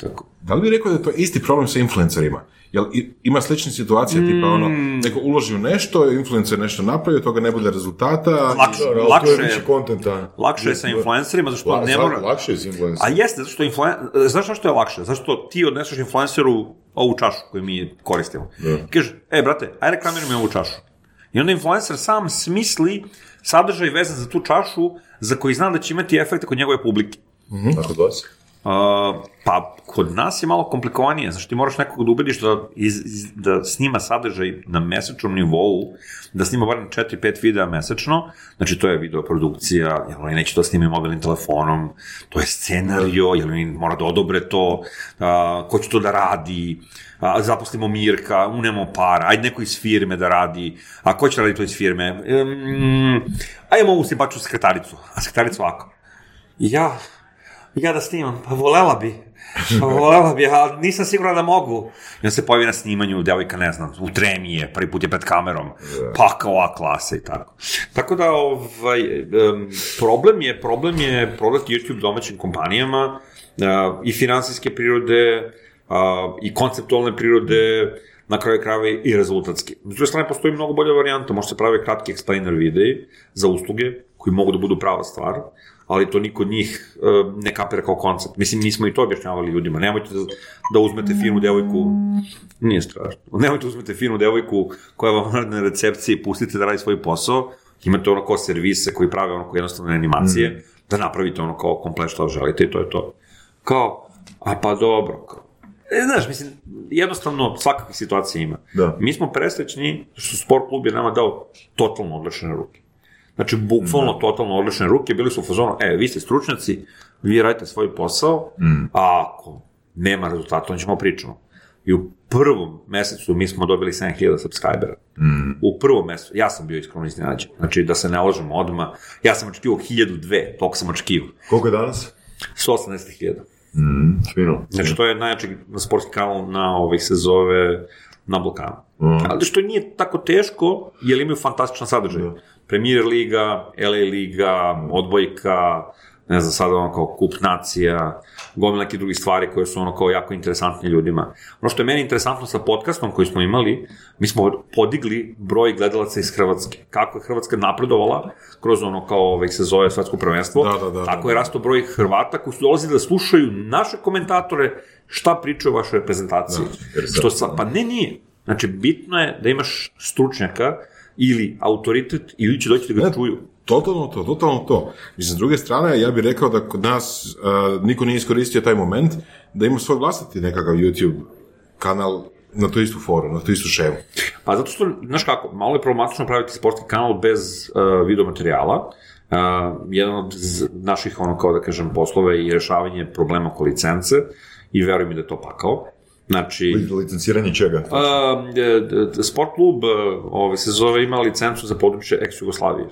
Tako. Da li bi rekao da je to isti problem sa influencerima? Jel i- ima slična situacija, tipa ono, Mm. neko uloži u nešto, influencer nešto napravi, od toga ne bude rezultata. Lakše, ali to lakše je je, više kontenta. lakše je sa influencerima, zašto La, ne mora... Lakše je s influencerom. A jeste, zato što influen... znaš zašto je lakše? Zato što ti odneseš influenceru ovu čašu koju mi koristimo. I kaže, e, brate, aj reklamiraj mi ovu čašu. I onda influencer sam smisli sadržaj vezan za tu čašu za koji zna da će imati efekte kod njegove publike. Tako dosi. Uh, pa kod nas je malo komplikovanije, znači ti moraš nekog da ubediš da, iz, iz- da snima sadržaj na mesečnom nivou, da snima barem 4-5 videa mesečno, znači to je videoprodukcija, jer oni neće to snimati mobilnim telefonom, to je scenario, jer oni mora da odobre to, a, ko će to da radi, a, zaposlimo Mirka, unemo para, ajde neko iz firme da radi, a ko će raditi to iz firme? Um, ajmo ovu simpaču sekretaricu, a sekretaricu ovako. Ja, ja da snimam, pa volela bi. Pa volela bi, a nisam sigurna da mogu. I on se pojavi na snimanju, devojka, ne znam, u tremi je, prvi put je pred kamerom, pa kao A klasa i tako. Tako da, ovaj, em, problem je, problem je prodat YouTube domaćim kompanijama a, i finansijske prirode, a, i konceptualne prirode, na kraju krajeva i rezultatski. S druge strane, postoji mnogo bolja varijanta, može se prave kratki explainer videi za usluge, koji mogu da budu prava stvar, ali to niko od njih e, ne kapira kao koncept. Mislim, mi smo i to objašnjavali ljudima. Nemojte da, da uzmete finu devojku, nije strašno, nemojte da uzmete finu devojku koja vam radi na recepciji, pustite da radi svoj posao, imate ono kao servise koji prave ono kao jednostavne animacije, da napravite ono kao komplet što želite i to je to. Kao, a pa dobro, kao, E, znaš, mislim, jednostavno svakakve situacije ima. Da. Mi smo presrećni što sport klub je nama dao totalno odlične ruke. Znači, bukvalno totalno odlične ruke, bili su u fazonu, e, vi ste stručnjaci, vi radite svoj posao, a ako nema rezultata, onda ćemo pričamo. I u prvom mesecu mi smo dobili 7000 subscribera. U prvom mesecu, ja sam bio iskreno iznenađen. Znači, da se ne lažemo odmah, ja sam očekivao 1002, toliko sam očekivao. Koliko je danas? 180.000. Fino. Znači, to je najjači sportski kanal na ovih se zove na Balkanu. Ali što nije tako teško, jer imaju fantastičan sadržaj. Premier liga, LA liga, odbojka, ne znam, sada ono kao kup nacija, gomila nekih drugih stvari koje su ono kao jako interesantne ljudima. Ono što je meni interesantno sa podcastom koji smo imali, mi smo podigli broj gledalaca iz Hrvatske. Kako je Hrvatska napredovala kroz ono kao ovih se zove svetsko prvenstvo, Da, da, da, tako da. je rastao broj Hrvata koji su dolazili da slušaju naše komentatore šta pričaju o vašoj reprezentaciji. Što sa, pa ne nije. Znači, bitno je da imaš stručnjaka ili autoritet i ljudi će doći da ga čuju. Totalno to, totalno to. Mislim, s druge strane, ja bih rekao da kod nas uh, niko nije iskoristio taj moment da ima svoj vlastiti nekakav YouTube kanal na tu istu foru, na tu istu šemu. Pa zato što, znaš kako, malo je problematično praviti sportski kanal bez uh, videomaterijala. Uh, jedan od naših, ono, kao da kažem, poslova je i rešavanje problema oko licence i veruj mi da je to pakao. Znači, Li- Licenciranje čega? a, e, sport klub e, ovaj, se zove, ima licencu za područje ex-Jugoslavije.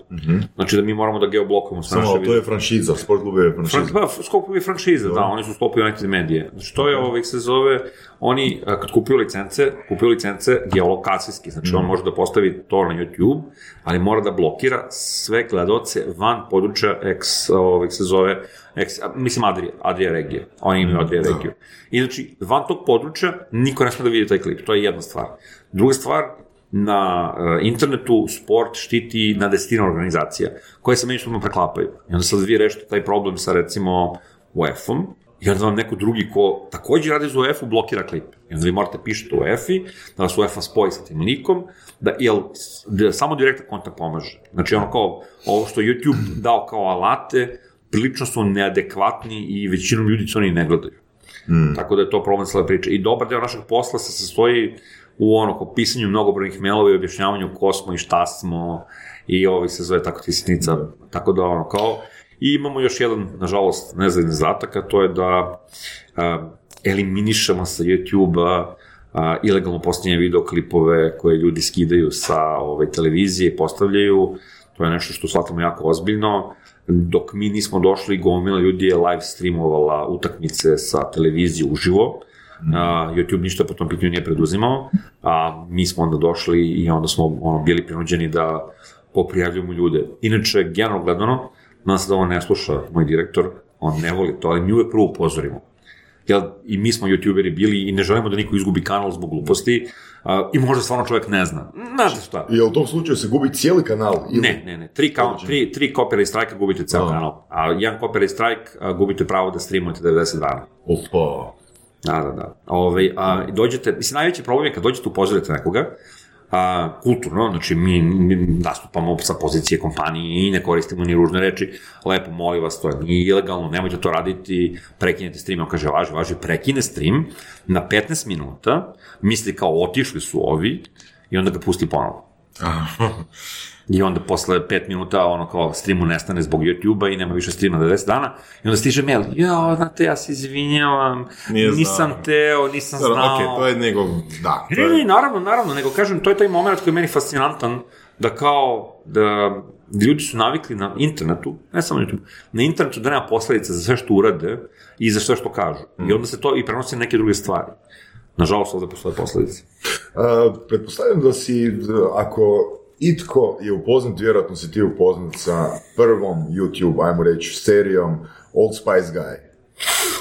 Znači da mi moramo da geoblokujemo sve Samo, to je franšiza, sport klub je franšiza. Fran, pa, Skop je franšiza, da, oni su sklopili United Medije. Znači, to je, ovih se zove, oni, a, kad kupuju licence, kupuju licence geolokacijski, znači on može da postavi to na YouTube, ali mora da blokira sve gledaoce van područja ex, ovih se zove, ex, mislim Adria, Adria regije, oni imaju Adria regiju. I znači, van tog područja niko ne sme da vidi taj klip, to je jedna stvar. Druga stvar, na e, internetu sport štiti na desetina organizacija koje se međusobno preklapaju. I onda sad vi rešite taj problem sa recimo UEFA-om i onda vam neko drugi ko takođe radi za UEFA-u blokira klip. I onda vi morate pišete u UEFA-i, da vas UEFA spoji sa tim likom, da, jel, da samo direktan kontakt pomaže. Znači ono kao, ovo što YouTube dao kao alate, prilično su neadekvatni i većinom ljudi se oni ne gledaju. Tako da je to problem cele priče. I dobar deo našeg posla se sastoji u ono, ko pisanju mnogobrojnih mailova i objašnjavanju ko smo i šta smo i ovaj se zove tako ti sitnica. Tako da ono, kao, i imamo još jedan, nažalost, nezavidan zadatak, a to je da a, eliminišemo sa YouTube-a a, ilegalno postavljanje videoklipove koje ljudi skidaju sa ove, televizije i postavljaju. To je nešto što shvatamo jako ozbiljno. Dok mi nismo došli, gomila ljudi je live streamovala utakmice sa televizije uživo. A, YouTube ništa po tom pitanju nije preduzimao, a mi smo onda došli i onda smo ono, bili prinuđeni da poprijavljujemo ljude. Inače, generalno gledano, nas da ovo ne sluša moj direktor, on ne voli to, ali mi uvek prvo upozorimo. Jel, I mi smo youtuberi bili i ne želimo da niko izgubi kanal zbog gluposti a, i možda stvarno čovjek ne zna. Znate šta? I u tom slučaju se gubi cijeli kanal? Ili... Ne, ne, ne. Tri, kao, tri, tri copyright strike gubite ceo A. kanal. A jedan copyright strike a, gubite pravo da streamujete 90 dana. Opa. Da, da, da. Ove, a, i dođete, mislim, najveći problem je kad dođete upozorite nekoga, a, kulturno, znači mi, nastupamo sa pozicije kompanije i ne koristimo ni ružne reči, lepo molim vas, to je nije ilegalno, nemojte to raditi, prekinete stream, on kaže, važi, važi, prekine stream na 15 minuta, misli kao otišli su ovi i onda ga pusti ponovo. I onda posle 5 minuta ono kao streamu nestane zbog YouTube-a i nema više streama 90 dana i onda stiže mail, ja, znate, ja se izvinjavam, Nije znao." nisam teo, nisam znao. ok, to je njegov, da. to Ne, je- ne, naravno, naravno, nego kažem, to je taj moment koji je meni fascinantan, da kao, da ljudi su navikli na internetu, ne samo na YouTube, na internetu da nema posledica za sve što urade i za sve što kažu. I onda se to i prenosi na neke druge stvari. Nažalost, ovde postoje posledice. A, pretpostavljam da si, ako itko je upoznat, vjerojatno si ti upoznat sa prvom YouTube, ajmo reći, serijom Old Spice Guy.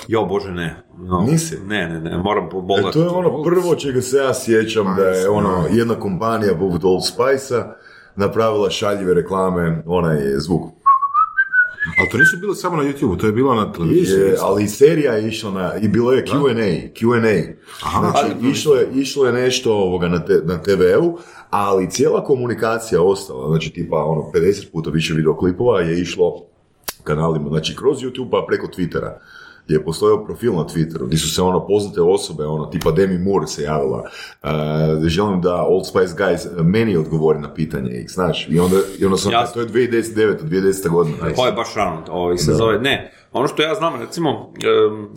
Jo, bože, ne. No, Nisi? Ne, ne, ne, moram E, pogledati. to je ono prvo čega se ja sjećam da je ono jedna kompanija poput Old Spice-a napravila šaljive reklame, onaj zvuk. Ali to nisu bilo samo na YouTube, to je bilo na televiziji. Je, ali i serija je išla na, i bilo je Q&A, Q&A. Znači, išlo je, išlo je nešto ovoga na, te, na TV-u, ali cijela komunikacija ostala, znači tipa ono 50 puta više videoklipova je išlo kanalima, znači kroz YouTube pa preko Twittera je postojao profil na Twitteru, gdje su se ono poznate osobe, ono tipa Demi Moore se javila, uh, želim da Old Spice Guys meni odgovori na pitanje X, znaš, i onda, i onda sam, Jasno. to je 2009, 2010. godina. To je baš rano, ovaj se zove, ne, ono što ja znam, recimo, em,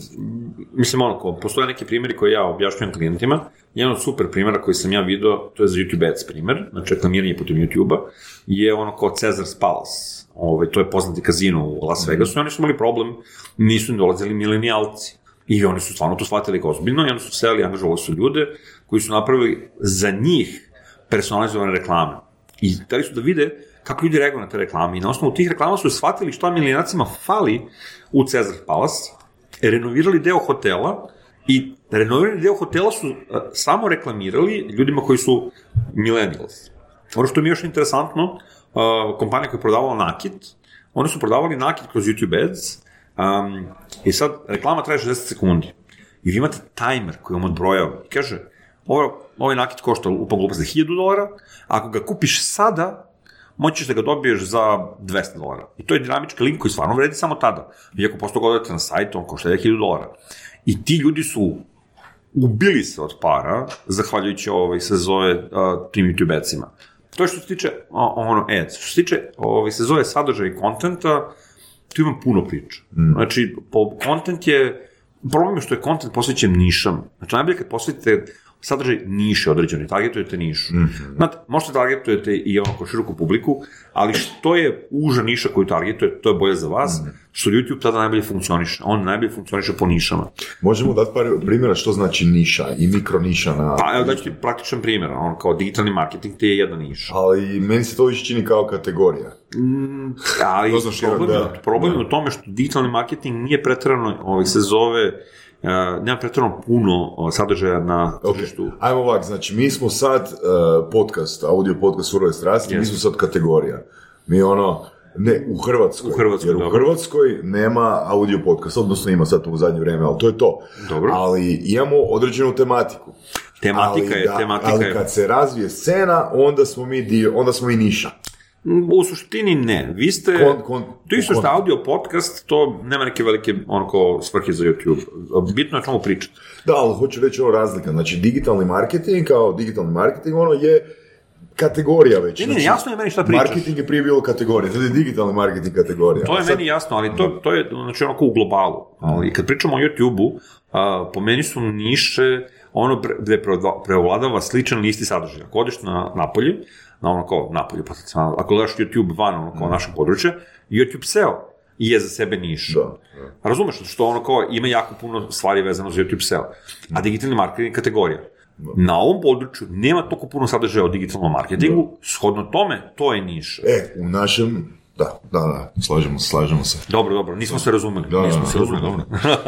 mislim ono, postoje neki primjeri koje ja objašnjam klijentima, jedan od super primjera koji sam ja video, to je za YouTube Ads primjer, znači reklamiranje putem YouTube-a, je ono kao Caesar's Palace, ovaj, to je poznati kazino u Las Vegasu, i oni su imali problem, nisu im dolazili milenijalci. I oni su stvarno to shvatili kao ozbiljno i onda su seli, angažovali su ljude koji su napravili za njih personalizovane reklame. I hteli su da vide kako ljudi reaguju na te reklame. I na osnovu tih reklama su shvatili šta milenijacima fali u Cezar Palace, renovirali deo hotela i renovirani deo hotela su uh, samo reklamirali ljudima koji su millennials. Ono što mi je još interesantno, uh, kompanija koja je prodavala nakit, oni su prodavali nakit kroz YouTube Ads um, i sad reklama traje 60 sekundi. I vi imate tajmer koji vam odbrojava. I kaže, ovo, ovaj nakit košta upa glupost za 1000 dolara, ako ga kupiš sada, moćeš da ga dobiješ za 200 dolara. I to je dinamički link koji stvarno vredi samo tada. Vi ako posto godate na sajtu, on košta 1000 dolara. I ti ljudi su ubili se od para, zahvaljujući ovaj, se zove uh, tim YouTube adsima. To je što se tiče o, ono ads. Što se tiče ovaj, se zove sadržaj i kontenta, tu imam puno priča. Znači, po, content je problem je što je content posvećen nišama. Znači, najbolje kad posvetite sadržaj niše određene, targetujete nišu. Znate, možete targetujete i onako široku publiku, ali što je uža niša koju targetujete, to je bolje za vas, što YouTube tada najbolje funkcioniše. On najbolje funkcioniše po nišama. Možemo dati par primjera što znači niša i mikroniša na... Pa evo daću ti praktičan primjer, on kao digitalni marketing ti je jedna niša. Ali meni se to više čini kao kategorija. Ali Dosta širok, problem, da. je, problem je u tome što digitalni marketing nije pretjerano, ovaj, se zove, uh, nema pretjerano puno sadržaja na tržištu. Ajmo ovak, znači mi smo sad uh, podcast, audio podcast Surove strasti, mi Yes. smo sad kategorija. Mi ono, ne, u Hrvatskoj. U Hrvatskoj, jer u dobro. Hrvatskoj nema audio podcast, odnosno ima sad u zadnje vrijeme, ali to je to. Dobro. Ali imamo određenu tematiku. Tematika ali je, tematika ali je. kad se razvije scena, onda smo mi dio, onda smo i niša. U suštini ne. Vi ste, Kon- kon- isto što kon- audio podcast, to nema neke velike onako svrhe za YouTube. Bitno je o čemu pričati. Da, ali hoću reći ovo razlika. Znači, digitalni marketing kao digitalni marketing, ono je kategorija već. Ne, ne, Znači, jasno je meni šta pričaš. Marketing je prije bilo kategorija, sad je digitalni marketing kategorija. To je sad- meni jasno, ali to, to je znači onako u globalu. Ali kad pričamo o YouTube-u, a, po meni su niše ono gde preovladava sličan listi sadržaja. Ako odeš na napolje, na ono kao pa sad, ako gledaš YouTube van ono kao našeg područja, YouTube SEO je za sebe niš. Da, Razumeš, što ono kao ima jako puno stvari vezano za YouTube SEO. A digitalni marketing je kategorija. Na ovom području nema toliko puno sadržaja o digitalnom marketingu, shodno tome, to je niš. E, u našem, da, da, da, slažemo se, slažemo se. Dobro, dobro, nismo se razumeli. Da, nismo da, se dobro, razumeli.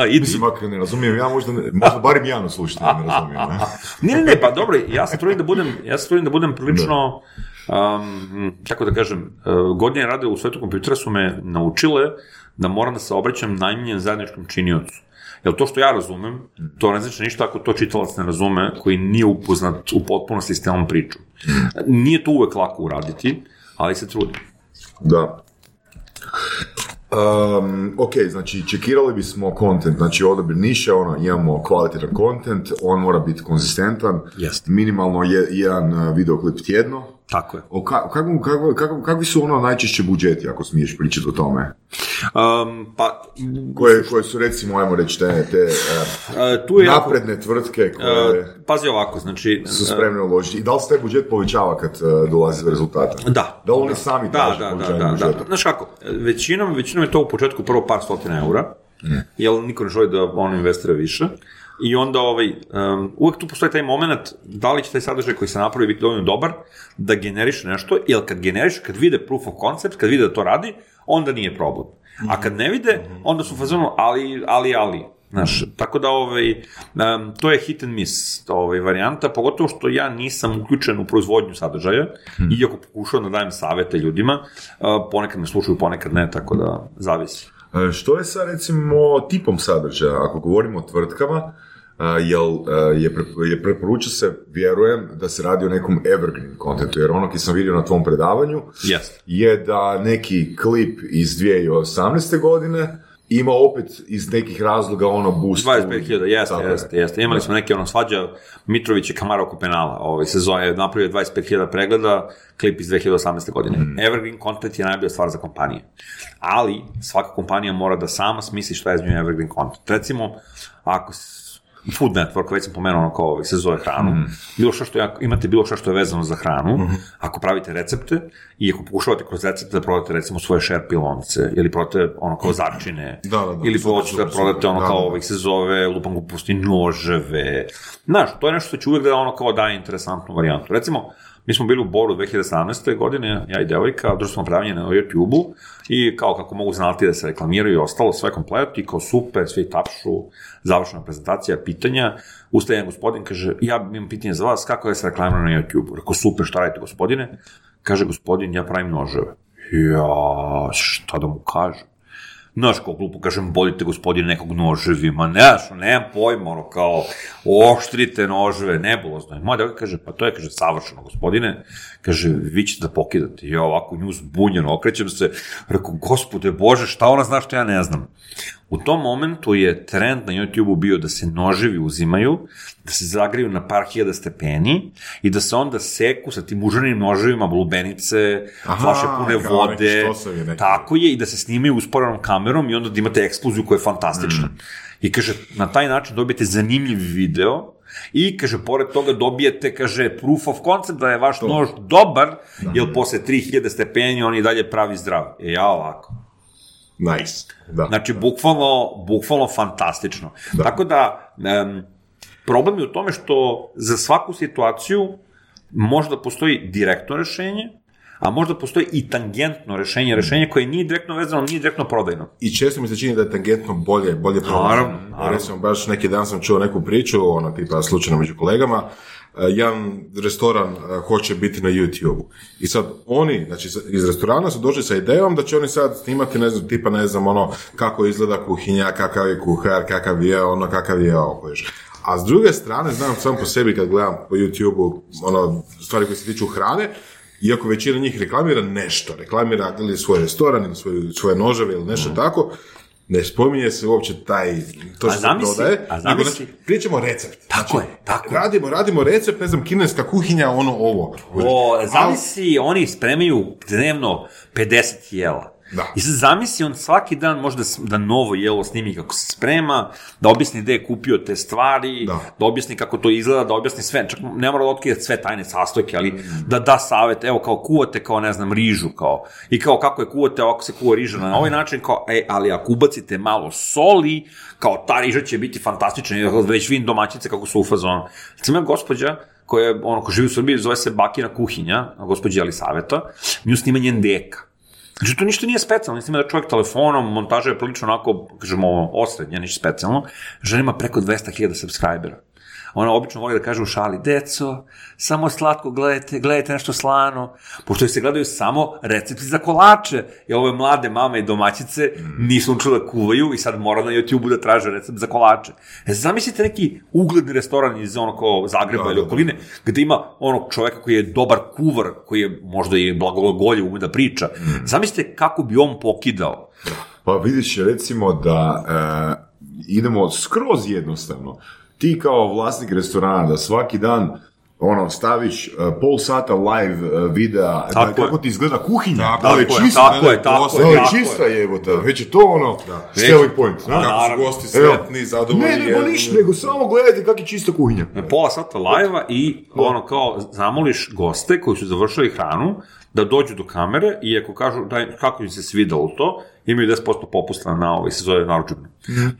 Idi. Mislim, ako ne razumijem, ja možda, ne, možda barem Janu slušate, ne razumijem. Ne? Ne, ne, ne, pa dobro, ja se trudim da budem, ja se trudim da budem prilično, um, kako da kažem, uh, godine rade u svetu kompjutera su me naučile da moram da se obraćam najmanjem zajedničkom činiocu. Jer to što ja razumem, to ne znači ništa ako to čitalac ne razume, koji nije upoznat u potpunosti s telom pričom. Nije to uvek lako uraditi, ali se trudim. Da. Um, ok, znači čekirali bismo content, znači odabir niše, ono, imamo kvalitetan content, on mora biti konzistentan, Jeste. minimalno je, jedan uh, videoklip tjedno. Tako je. O, ka, kako, kako, kako, kakvi su ono najčešće budžeti, ako smiješ pričati o tome? Um, pa, Koje, koje su recimo, ajmo reći, te, te uh, tu je jako- napredne tvrtke koje Uh, pazi ovako, znači... su spremne uložiti. I da li se taj budžet povećava kad uh, dolazi do rezultata? Da. Da li oni sami da, da, da, da, da. Znaš kako, većinom, većinom je to u početku prvo par stotina eura, jer niko ne želi da on investira više. I onda ovaj, um, uvek tu postoji taj moment da li će taj sadržaj koji se napravi biti dovoljno dobar da generiše nešto, jer kad generiše, kad vide proof of concept, kad vide da to radi, onda nije problem. A kad ne vide, onda su fazonu ali, ali, ali. Znaš, tako da ovaj, em, to je hit and miss ovaj, varijanta, pogotovo što ja nisam uključen u proizvodnju sadržaja, iako pokušavam da dajem savete ljudima, a, ponekad me slušaju, ponekad ne, tako da zavisi. E, Što je sa recimo tipom sadržaja? Ako govorimo o tvrtkama, e, jel e, je, je preporuča se, vjerujem, da se radi o nekom evergreen kontentu, jer ono ki sam vidio na tvom predavanju Jeste. je da neki klip iz 2018. godine ima opet iz nekih razloga ono boost. 25.000, jeste, je. jeste, jeste. Imali smo neke ono svađa Mitrović i Kamara oko penala. Ovaj sezon je napravio 25.000 pregleda, klip iz 2018. godine. Evergreen content je najbolja stvar za kompanije. Ali svaka kompanija mora da sama smisli šta je za nju evergreen content. Recimo, ako Food Network, već sam pomenuo ono kao ovaj, se zove hranu, bilo što što je, imate bilo što što je vezano za hranu, ako pravite recepte i ako pokušavate kroz recepte da prodate recimo svoje share pilonce ili prodate ono kao začine Da, da, da, ili hoćete da prodate ono da, kao da. ovih se zove lupan gluposti noževe. Znaš, to je nešto što će uvijek da ono kao daje interesantnu varijantu. Recimo, mi smo bili u Boru 2017. godine, ja i devojka, držali smo predavanje na YouTube-u i kao kako mogu znati da se reklamiraju i ostalo, sve komplet i kao super, svi tapšu, završena prezentacija, pitanja. Ustaje jedan gospodin, kaže, ja imam pitanje za vas, kako je se reklamira na YouTube-u? Rekao, super, šta radite gospodine? Kaže gospodin, ja pravim noževe. Ja, šta da mu kažem? Znaš, kao glupo kažem, bolite gospodine nekog noževima, ne, znaš, nemam pojma, ono, kao, oštrite noževe, nebulozno. Moja devojka kaže, pa to je, kaže, savršeno, gospodine, kaže, vi ćete da pokidate. Ja ovako nju zbunjeno, okrećem se, rekao, gospode Bože, šta ona zna što ja ne znam? U tom momentu je trend na YouTube-u bio da se noževi uzimaju, da se zagriju na par hiljada stepeni i da se onda seku sa tim užanim noževima, blubenice, Aha, flaše pune vode, neki. tako je, i da se snimaju usporenom kamerom i onda da imate eksploziju koja je fantastična. I kaže, na taj način dobijete zanimljiv video i kaže, pored toga dobijete, kaže, proof of concept da je vaš nož dobar, jer posle 3000 stepeni on i dalje pravi zdrav. E ja ovako. Nice. Da. Znači, bukvalno, bukvalno fantastično. Tako da, em, problem je u tome što za svaku situaciju možda postoji direktno rešenje, a možda postoji i tangentno rešenje, rešenje koje nije direktno vezano, nije direktno prodajno. I često mi se čini da je tangentno bolje, bolje Naravno, prolazno. naravno. Recimo, baš neki dan sam čuo neku priču, ono, tipa, slučajno među kolegama, e, jedan restoran e, hoće biti na YouTube-u. I sad oni, znači iz restorana su došli sa idejom da će oni sad snimati, ne znam, tipa, ne znam, ono, kako izgleda kuhinja, kakav je kuhar, kakav je ono, kakav je ovo. A s druge strane, znam sam po sebi kad gledam po YouTube-u, ono, stvari koje se tiču hrane, iako većina njih reklamira nešto, reklamira ili svoj restoran ili svoju, svoje noževe ili nešto tako, ne spominje se uopće taj, to A što se zamisli- prodaje, a zamisli- znači, pričamo recept. Tako Znači, je, tako. Radimo, radimo recept, ne znam, kineska kuhinja, ono, ovo. O, zamisli, oni spremaju dnevno 50 jela. Da. I sad zamisli, on svaki dan možda da novo jelo snimi kako se sprema, da objasni gde je kupio te stvari, Da. da objasni kako to izgleda, da objasni sve, čak ne mora da otkrije sve tajne sastojke, ali da da savet, evo kao kuvate kao ne znam rižu, kao, i kao kako je kuvate, ovako se kuva riža na ovaj način, kao, e, ali ako ubacite malo soli, kao ta riža će biti fantastična, već vidim domaćice kako su u fazonu. Recimo, gospođa, koja je, ono, ko živi u Srbiji, zove se Bakina kuhinja, gospođa Elisaveta, nju snima njen deka. Znači, to ništa nije specijalno, mislim da čovjek telefonom, montaža je prilično onako, kažemo, osrednja, ništa specijalno, žena ima preko 200.000 subscribera. Ona obično voli da kaže u šali, deco, samo slatko gledajte, gledajte nešto slano, pošto se gledaju samo recepti za kolače, i ove mlade mame i domaćice nisu učile da kuvaju i sad mora na YouTube-u da traže recept za kolače. E, zamislite neki ugledni restoran iz ono kao Zagreba Da, ili da, da. okoline, gde ima onog čoveka koji je dobar kuvar, koji je možda i blagogolje ume da priča. Zamislite kako bi on pokidao. Pa vidiš, recimo da e, idemo skroz jednostavno. Ti kao vlasnik restorana da svaki dan ono, staviš e, pol sata live e, videa da, Tako je. kako ti izgleda kuhinja. Tako da li je je, čista, tako je, tako da li je, je čista jebota, već je to ono Već- selling point. Da? Kako su gosti sretni, zadovoljni. Ne, nego ništa, nego samo gledajte kako je čista kuhinja. Na pola sata live i ono kao zamoliš goste koji su završili hranu da dođu do kamere i ako kažu daj, kako im se svidalo to, imaju 10% popusta na ovaj se zove.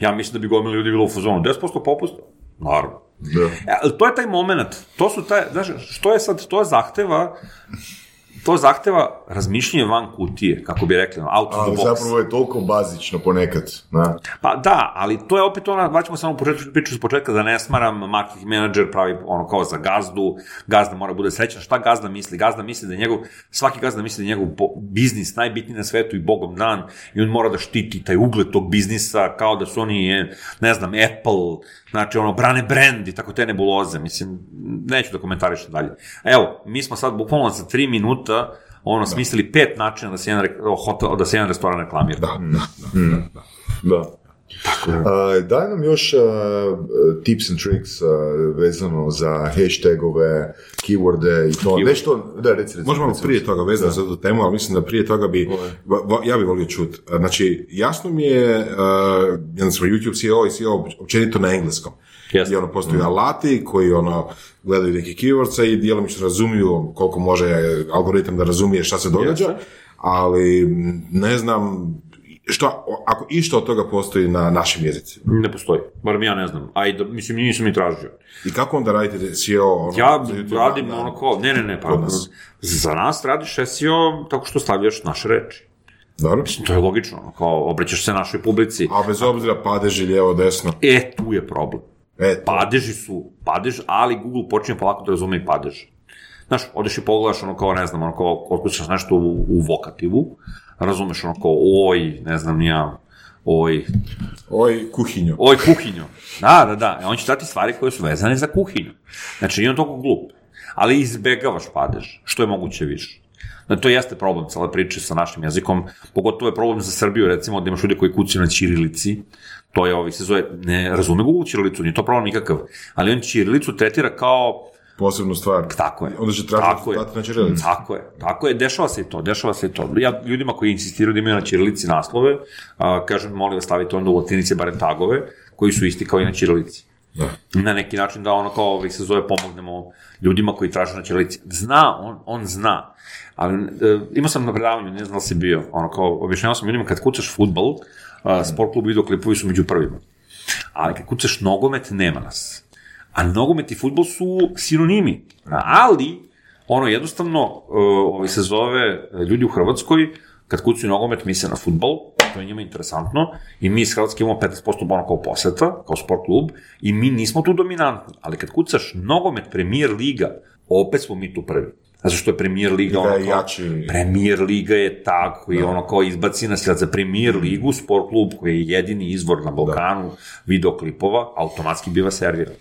Ja mislim da bi gomili ljudi bilo u fazonu 10% popusta? Naravno. Da. E, to je taj moment, to su taj, znaš, što je sad, to zahteva, to zahteva razmišljanje van kutije, kako bi rekli, out of the box. zapravo je toliko bazično ponekad. Na. Pa da, ali to je opet ona, vraćamo samo početku priču s početka da ne smaram, marketing menadžer pravi ono kao za gazdu, gazda mora bude srećan, šta gazda misli? Gazda misli da je njegov, svaki gazda misli da je njegov biznis najbitniji na svetu i bogom dan i on mora da štiti taj ugled tog biznisa kao da su oni, ne znam, Apple, znači ono, brane brand i tako te nebuloze, mislim, neću da komentarišem dalje. Evo, mi smo sad bukvalno za tri minuta ono, smislili pet načina da se jedan, hotel, da se jedan restoran reklamira. Da, da, da, da, da. Da. A, daj nam još a, tips and tricks a, vezano za hashtagove, keyworde i to. Keyword. Nešto, da, reci, reci. Možemo reci, prije reci. toga vezano za tu temu, ali mislim da prije toga bi, va- va- ja bih volio čut. Znači, jasno mi je, uh, smo YouTube CEO i CEO općenito na engleskom. Jeste. Gdje ono postoje alati koji ono gledaju neki keywordsa i djelomično razumiju koliko može algoritam da razumije šta se događa, Jeste. ali ne znam što, ako išta od toga postoji na našim jezicima. Ne postoji, barem ja ne znam. A i da, mislim, nisam ni tražio. I kako onda radite SEO? Ono, Ja radim Da. ono kao, ne, ne, ne, pa nas. za nas radiš SEO tako što stavljaš naše reči. Dobro. Mislim, to je logično, ono, kao, obraćaš se našoj publici. A bez obzira padeži lijevo, desno. E, tu je problem. E. Padeži su padež, ali Google počinje polako da razume i padež. Znaš, odeš i pogledaš ono kao, ne znam, ono kao, otkucaš nešto u, u vokativu, razumeš ono kao, oj, ne znam, ja, oj, Oj, kuhinju. Oj, kuhinju. Da, da, da. E, On će dati stvari koje su vezane za kuhinju. Znači, nije on toliko glup. Ali izbegavaš padež, što je moguće više. Znači, to jeste problem cele priče sa našim jezikom, pogotovo je problem za Srbiju, recimo, da imaš ljudi koji kucaju na ćirilici, to je ovi se zove, ne razume Google ćirilicu, nije to problem nikakav, ali on ćirilicu tretira kao Posebnu stvar. tako je. Onda će tražiti Tako rezultate na ćirilici. Tako je, tako je, dešava se i to, dešava se i to. Ja ljudima koji insistiraju da imaju na ćirilici naslove, a, kažem, molim vas stavite onda u latinici barem tagove, koji su isti kao i na Čirilici. Da. Na neki način da ono kao ovih se zove pomognemo ljudima koji traže na Čirilici. Zna, on, on zna. Ali e, imao sam na predavanju, ne znam da si bio, ono kao, objašnjavao sam ljudima kad kucaš futbol, a, sport klub videoklipovi su među prvima. Ali kad kucaš nogomet, nema nas. A nogomet i futbol su sinonimi. Ali, ono jednostavno, uh, ovaj se zove e, ljudi u Hrvatskoj, kad kucaju nogomet, misle na futbol, to je njima interesantno, i mi iz Hrvatske imamo 15% ono kao poseta, kao sport klub, i mi nismo tu dominantni. Ali kad kucaš nogomet, premier liga, opet smo mi tu prvi. Zato što je premier liga Da ono kao, jači. Premier liga je ta koji ono kao izbaci nas za Premier ligu, sport klub koji je jedini izvor na Balkanu videoklipova, automatski biva serviran.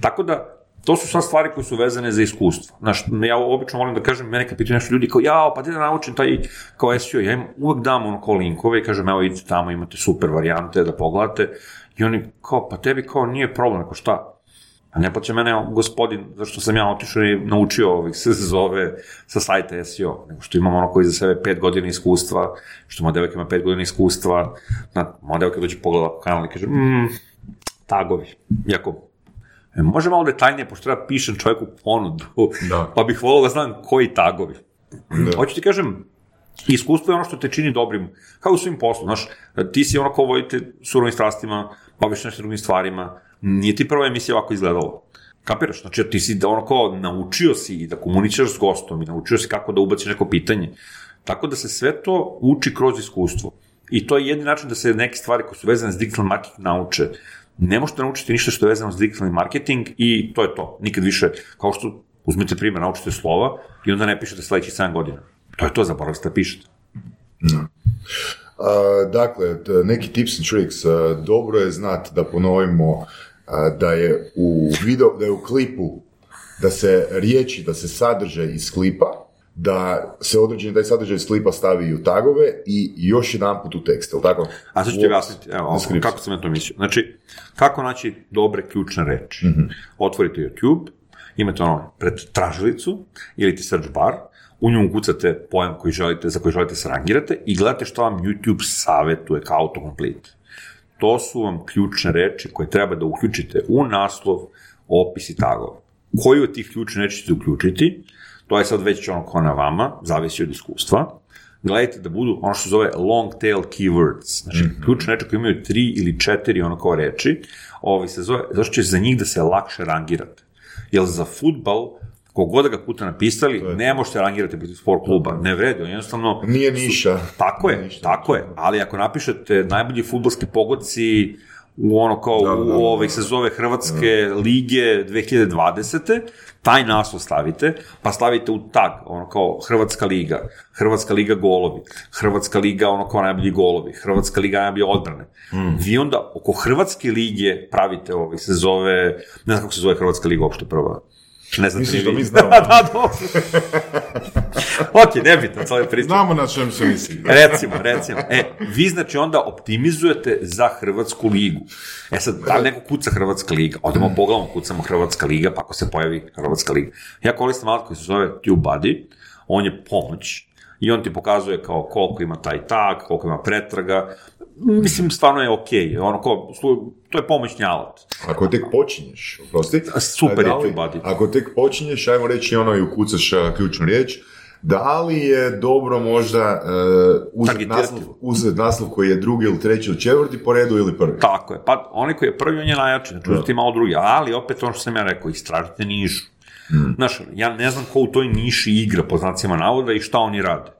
Tako da, to su sad stvari koje su vezane za iskustvo. Znaš, ja obično volim da kažem, mene kad pitaju nešto ljudi kao, jao, pa gde da naučim taj kao SEO, ja im uvek dam ono kao linkove i kažem, evo idite tamo, imate super varijante da pogledate, i oni kao, pa tebi kao nije problem, ako šta, ne plaća mene gospodin, zašto sam ja otišao i naučio ovih se zove sa sajta SEO, nego što imam ono koji za sebe pet godina iskustva, što moja devojka ima pet godina iskustva, na, moja devojka dođe pogleda po kanal i kaže, mm, tagovi, jako, e, može malo detaljnije, pošto ja pišem čovjeku ponudu, Da. pa bih volio da znam koji tagovi. Hoću ti kažem, iskustvo je ono što te čini dobrim, kao u svim poslu, znaš, ti si ono ko vodite surovim strastima, baviš nešto drugim stvarima, nije ti prva emisija ovako izgledala. Kapiraš? Znači, ti si da ono kao naučio si da komuniciraš s gostom i naučio si kako da ubaciš neko pitanje. Tako da se sve to uči kroz iskustvo. I to je jedini način da se neke stvari koje su vezane s digitalni marketing nauče. Ne možete naučiti ništa što je vezano s digitalni marketing i to je to. Nikad više, kao što uzmete primjer, naučite slova i onda ne pišete sledećih 7 godina. To je to, zaboravite da pišete. Uh, dakle, neki tips and tricks. Dobro je znati da ponovimo da je u video, da je u klipu da se riječi, da se sadržaj iz klipa, da se određeni taj sadržaj iz klipa stavi i u tagove i još jedan put u tekst, jel tako? A sad ću ti objasniti, evo, kako sam ja to mislio. Znači, kako naći dobre ključne reči? Otvorite YouTube, imate ono pred tražilicu ili ti search bar, u nju ukucate pojam koji želite, za koji želite se rangirate i gledate što vam YouTube savetuje kao autocomplete. To su vam ključne reči koje treba da uključite u naslov, opis i tagove. Koju od tih ključne reči ćete uključiti, to je sad već ono kao na vama, zavisi od iskustva. Gledajte da budu ono što se zove long tail keywords, znači ključne reči koje imaju tri ili četiri ono kao reči, ovaj se zove, zašto će za njih da se lakše rangirate. Jer za futbal, kogod da ga puta napisali, ne možete rangirati protiv sport kluba, ne vredi, on jednostavno Nije niša. tako je, Nije ništa. tako je, ali ako napišete najbolji futbolski pogodci u ono kao Da, da, u da, ovih se zove Hrvatske lige 2020. taj naslov stavite, pa stavite u tag, ono kao Hrvatska liga, Hrvatska liga golovi, Hrvatska liga ono kao najbolji golovi, Hrvatska liga najbolje odbrane. Hmm. Vi onda oko Hrvatske lige pravite ovih se zove, ne znam kako se zove Hrvatska liga uopšte prva. Ne znam Misliš da mi znamo? da, da, dobro. ok, nebitno, sad je priča. Znamo na čem se misli. Recimo, recimo. E, vi znači onda optimizujete za Hrvatsku ligu. E sad, da li neko kuca Hrvatska liga? Odemo pogledamo, kucamo Hrvatska liga, pa ako se pojavi Hrvatska liga. Ja koristim alat koji se zove TubeBuddy, on je pomoć i on ti pokazuje kao koliko ima taj tag, koliko ima pretraga. Mislim, stvarno je okej. Ono kao, slu- to je pomoćni alat. Ako tek počinješ, oprosti. Super je da li- TubeBuddy. Ako tek počinješ, ajmo reći ono i ukucaš a, ključnu riječ, da li je dobro možda uh, uzeti Targetirati. naslov, uzet naslov koji je drugi ili treći ili četvrti po redu ili prvi? Tako je. Pa onaj koji je prvi, on je najjači. Znači, uzeti malo drugi. Ali opet ono što sam ja rekao, istražite nišu. Znaš, ja ne znam ko u toj niši igra, po znacima navoda, i šta oni rade.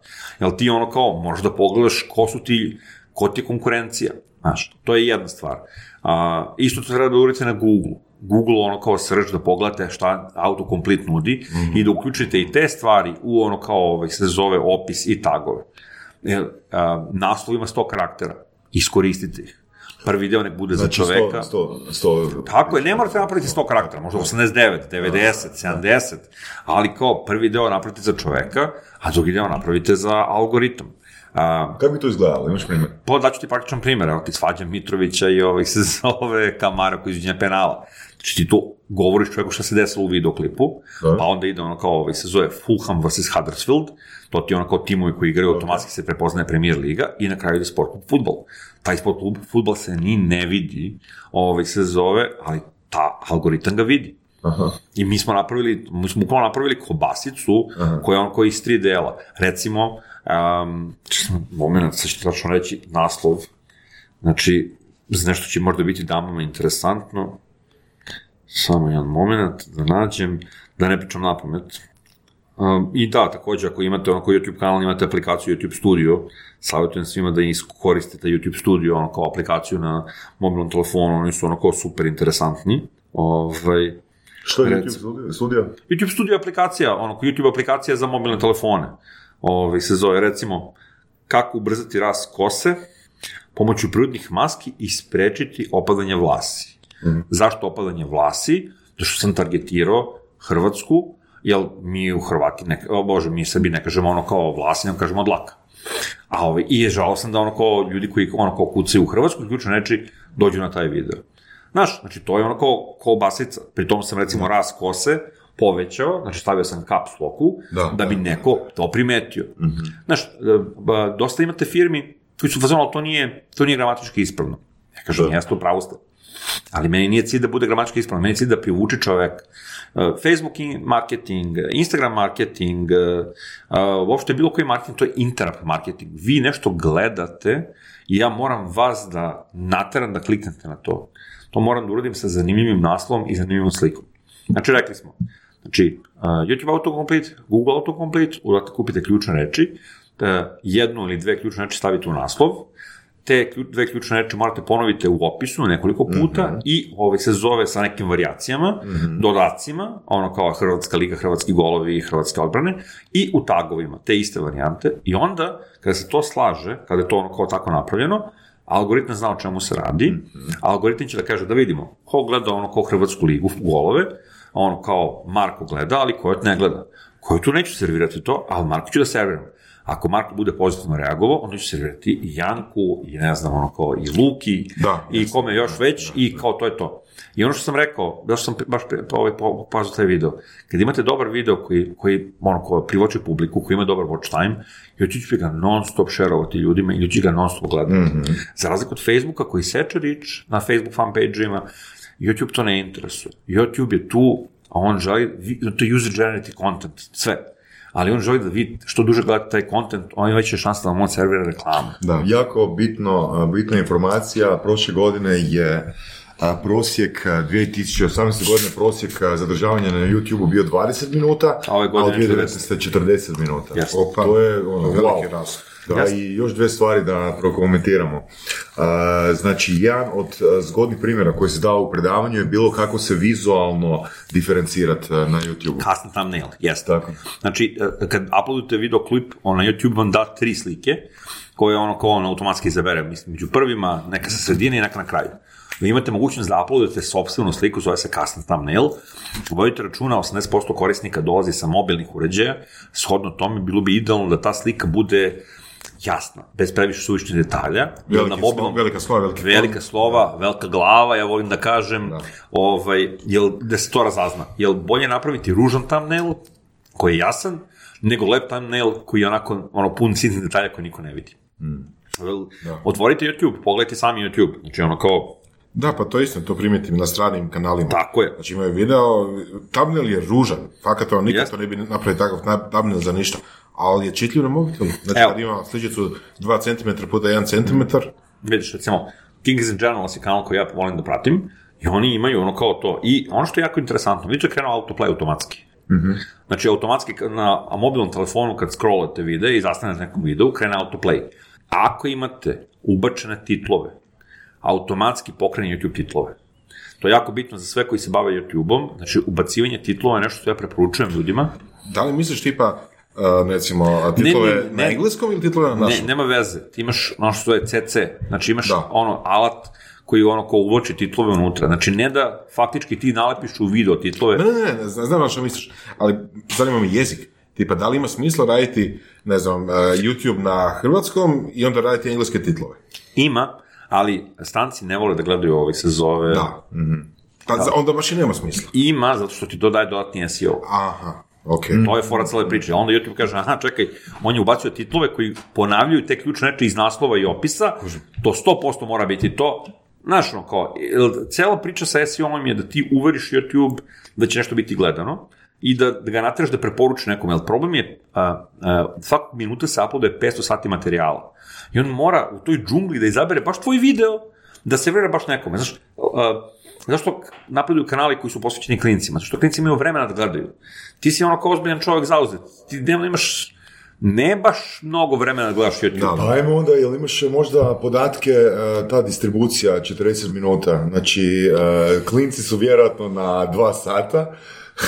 Jel ti ono kao, možeš da pogledaš ko su ti, ko ti je konkurencija. Znaš, to je jedna stvar. A, isto to treba da uradite na Google. Google ono kao search da pogledate šta autocomplete nudi i da uključite i te stvari u ono kao ovaj, se zove opis i tagove. Jer, a, naslov ima 100 karaktera. Iskoristite ih. Prvi deo nek bude za Znači, čoveka. 100, 100, 100 Tako je, ne morate napraviti 100 karaktera, možda 89, 90, 70, ali kao prvi deo napravite za čoveka, a drugi deo napravite za algoritam. A, Kako bi to izgledalo? Imaš primjer? pa daću ti praktičan primjer, evo ti svađam Mitrovića i ovih se zove Kamara koji izviđenja penala. Znači ti to govoriš čovjeku šta se desilo u videoklipu, Da. pa onda ide ono kao, ovaj, se zove Fulham vs. Huddersfield, to ti je ono kao timovi koji igraju, automatski se prepoznaje Premier Liga i na kraju ide sport klub futbol. Taj sport klub futbol se ni ne vidi, ovaj, se zove, ali ta algoritam ga vidi. Aha. I mi smo napravili, mi smo bukvalno napravili kobasicu koja je on koji iz tri dela. Recimo, um, moment, sad ću tačno reći naslov, znači, za nešto će možda biti damama interesantno, samo jedan moment, da nađem, da ne pričam na pamet. Um, I da, takođe, ako imate onako YouTube kanal, imate aplikaciju YouTube Studio, savjetujem svima da koristite YouTube Studio, ono kao aplikaciju na mobilnom telefonu, oni su onako super interesantni. Ovaj, Što je. YouTube studio? YouTube Studio je aplikacija, ono, YouTube aplikacija za mobilne telefone. Ovaj, se zove, recimo, kako ubrzati rast kose pomoću prirodnih maski i sprečiti opadanje vlasi. Zašto opadanje vlasi? Zato što sam targetirao Hrvatsku, jer mi u Hrvati, ne, o bože, mi Srbi ne kažemo ono kao vlasi, nego kažemo dlaka. A ovaj, i je žao sam da ono kao ljudi koji ono kao kucaju u Hrvatsku, ključno reči, dođu na taj video. Znaš, znači to je ono kao kobasica. Pri tom sam recimo ras kose povećao, znači stavio sam caps locku, Da, da bi da. neko to primetio. Znaš, e, dosta imate firmi koji su fazonu, ali to nije, to nije gramatički ispravno. Ja kažem, Da. jeste, upravo ste. Ali meni nije cilj da bude gramatički ispravno, meni je cilj da privuče čovek. Uh, Facebook in- marketing, Instagram marketing, uh, uopšte bilo koji marketing, to je interrupt marketing. Vi nešto gledate i ja moram vas da nateram da kliknete na to. To moram da uradim sa zanimljivim naslovom i zanimljivom slikom. Znači, rekli smo, znači, uh, YouTube autocomplete, Google autocomplete, urate kupite ključne reči, uh, jednu ili dve ključne reči stavite u naslov, te dve ključne reči morate ponoviti u opisu nekoliko puta i ovaj se zove sa nekim varijacijama, dodacima, ono kao Hrvatska liga, hrvatski golovi i hrvatske odbrane, i u tagovima, te iste varijante. I onda, kada se to slaže, kada je to ono kao tako napravljeno, algoritam zna o čemu se radi, algoritam će da kaže da vidimo ko gleda ono kao Hrvatsku ligu golove, ono kao Marko gleda, ali ko ne gleda. Koju tu neću servirati to, ali Marko ću da serviram. Ako Marko bude pozitivno reagovao, onda ću servirati i Janku, i ne znam, ono kao i Luki, Da, i kome još već, i kao to je to. I ono što sam rekao, baš sam baš pre- ovaj, po- pazio taj video, kad imate dobar video koji, koji ono, ko privoči publiku, koji ima dobar watch time, YouTube će ga non stop šerovati ljudima i ljudi će ga non stop gledati. Za razliku od Facebooka koji seče rič na Facebook fan page-ima, YouTube to ne interesuje. YouTube je tu, a on želi, to je user generated content, sve. Ali on želi da vi što duže gledate taj content, on ima veće šanse da vam on servira reklamu. Da. Jako bitno, bitna informacija, prošle godine je a, prosjek a, 2018. godine prosjek zadržavanja na YouTube bio 20 minuta, A ove godine a u 2019. 40 minuta. Jeste. Opa, to je ono, Veliki wow. rast. Da, i još dve stvari da prokomentiramo. Znači, jedan od zgodnih primjera koji se dao u predavanju je bilo kako se vizualno diferencirati na YouTube. Custom thumbnail, jeste. Tako. Znači, e, kad uploadujete video klip, on na YouTube vam da tri slike, koje ono kao on automatski izabere, mislim, među prvima, neka sa sredine i neka na kraju. Vi imate mogućnost da uploadujete sobstvenu sliku, zove se custom thumbnail, vodite računa, 80% korisnika dolazi sa mobilnih uređaja, shodno tome bilo bi idealno da ta slika bude jasna, bez previše suvišnih detalja. jer Veliki na mobilnom- velika slova, veliki velika slova, velika glava, ja volim da kažem, ovaj, jel, da se to razazna. Jel bolje napraviti ružan thumbnail, koji je jasan, nego lep thumbnail koji je onako ono, pun sitnih detalja koje niko ne vidi. Jel, Otvorite YouTube, pogledajte sami YouTube, znači ono kao, Da, pa to je isto, to primijetim na stranim kanalima. tako je. Znači imaju video, thumbnail je ružan, fakat on nikad Jeste. to ne bi napravio takav na- thumbnail za ništa, ali je čitljiv na mobitelu. Znači Evo. kad ima sličicu 2 cm puta 1 cm, vidiš, recimo, Kings and Generals je kanal koji ja volim da pratim, i oni imaju ono kao to. I ono što je jako interesantno, vidite je krenuo autoplay automatski. Znači, automatski na mobilnom telefonu kad scrollate videa i zastanete nekom videu, krene autoplay. Ako imate ubačene titlove, automatski pokrene YouTube titlove. To je jako bitno za sve koji se bave YouTube-om, znači ubacivanje titlova je nešto što ja preporučujem ljudima. da li misliš tipa, uh, recimo, titlove ne, ne. na engleskom ili titlove na Ne, našem? nema veze, ti imaš ono što je CC, znači imaš Da. ono alat koji ono ko uvlači titlove unutra. Znači ne da faktički ti nalepiš u video titlove, Ne, ne, ne, ne, znam, na što misliš, ali zanima me jezik. Tipa, da li ima smisla raditi, ne znam, uh, YouTube na hrvatskom i onda raditi engleske titlove? ima, ali stranci ne vole da gledaju ovaj se zove Da. Pa za- onda baš i nema smisla. Ima, zato što ti to daje dodatni SEO. Aha, ok. To je fora cele priče. Onda YouTube kaže, aha, čekaj, on je ubacio titlove koji ponavljaju te ključne reči iz naslova i opisa, to 100% mora biti to. Znaš, ono, kao, cela priča sa SEO-om je da ti uveriš YouTube da će nešto biti gledano i da, da ga nateraš da preporuči nekom, jer problem je, a, a, svakog minuta se uploaduje 500 sati materijala. I on mora u toj džungli da izabere baš tvoj video, da se verira baš nekome. Znaš, a, zašto napreduju kanali koji su posvećeni klinicima? Zašto klinci imaju vremena da gledaju? Ti si ono kao ozbiljan čovjek zauzet. Ti dnevno imaš ne baš mnogo vremena da gledaš YouTube. Da, Pa ajmo onda, jel imaš možda podatke, e, ta distribucija 40 minuta, znači e, klinci su vjerojatno na dva sata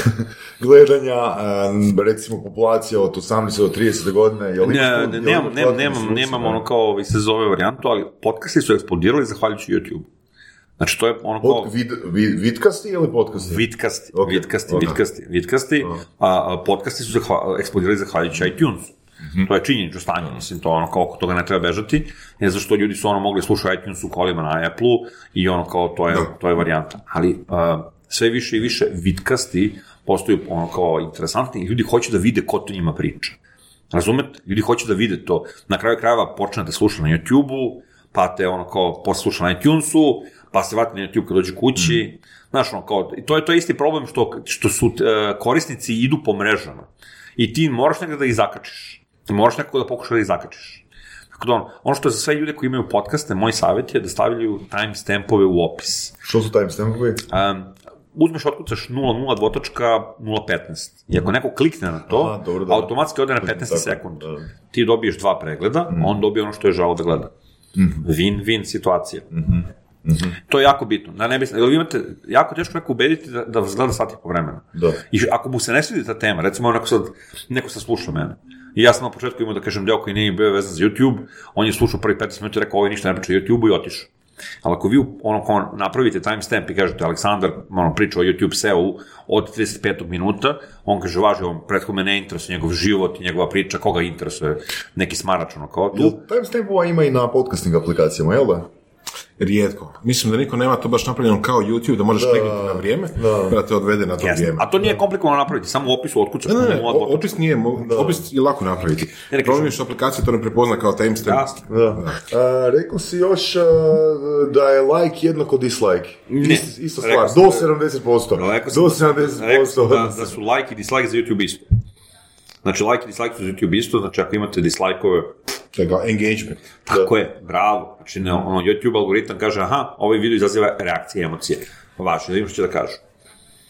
gledanja, e, recimo populacija od 18 do 30 godine, jel imaš Ne, ne, nemam, nemam, nemam, ono kao ovaj se zove varijantu, ali podcasti su eksplodirali zahvaljujući YouTube. Znači, to je ono kao... Pod, vid, vid, vidkasti ili podcasti? Vitkasti, Ok, vitkasti, ok. vitkasti, vitkasti, a, a podcasti su zahva, eksplodirali zahvaljujući iTunesu. To je činjenično stanje, mislim, to ono kao oko toga ne treba bežati, ne zato što ljudi su ono mogli slušati iTunesu kolima na Apple-u i ono kao to je, to je varijanta. Ali a, sve više i više vitkasti postaju ono kao interesantni i ljudi hoće da vide ko to njima priča. Razumete? Ljudi hoće da vide to. Na kraju krajeva počne da sluša na YouTube-u, pa te ono kao posluša na iTunesu, pa se vrati na YouTube kad dođe kući. Znaš, ono kao, to je to je isti problem što, što su e, korisnici idu po mrežama. I ti moraš nekada da ih zakačiš. Ti moraš nekako da pokušaš da ih zakačiš. Tako da ono, ono što je za sve ljude koji imaju podcaste, moj savjet je da stavljaju timestampove u opis. Što su timestampovi? Um, uzmeš, otkucaš 0.0.015. I ako neko klikne na to, Aha, dobro, da. automatski ode na 15 Tako, sekund. da. Ti dobiješ dva pregleda, a on dobije ono što je žao da gleda. Win-win situacija. To je jako bitno. Da ne bi, jer vi imate, jako teško neko ubediti da, da vas gleda sati po vremena. Da. I ako mu se ne svidi ta tema, recimo neko sad, neko sad sluša mene, i ja sam na početku imao da kažem deo koji nije bio vezan za YouTube, on je slušao prvi 15 minuta i rekao ovo ništa ne priča o YouTube-u i otišao. Ali ako vi ono kao napravite timestamp i kažete Aleksandar ono, priča o YouTube SEO od 35 minuta, on kaže važi, on prethodno ne interesuje njegov život i njegova priča, koga interesuje neki smarač, ono kao tu. Jel timestampova ima i na podcasting aplikacijama, jel da? Rijetko. Mislim da niko nema to baš napravljeno kao YouTube, da možeš kliknuti na vrijeme, da te odvede na to Jasno. vrijeme. A to nije komplikovano napraviti, samo u opisu otkucaš. Ne, ne, ne, opis nije, mo- opis je lako napraviti. Problem je što aplikacija to ne prepozna kao timestamp. Jasno. Da. A, rekao si još a, da je like jednako dislike. Ne. Ist, isto Rekao stvar, do da- 70%. Rekao sam Do da- rekao 70%. sam da, da su like i dislike za YouTube isto. Znači, like i dislike su za YouTube isto, znači ako imate dislike-ove, To je engagement. tako je, bravo. Znači, ne, ono, YouTube algoritam kaže, aha, ovaj video izaziva reakcije, emocije. Vaše, da imaš što će da kažu.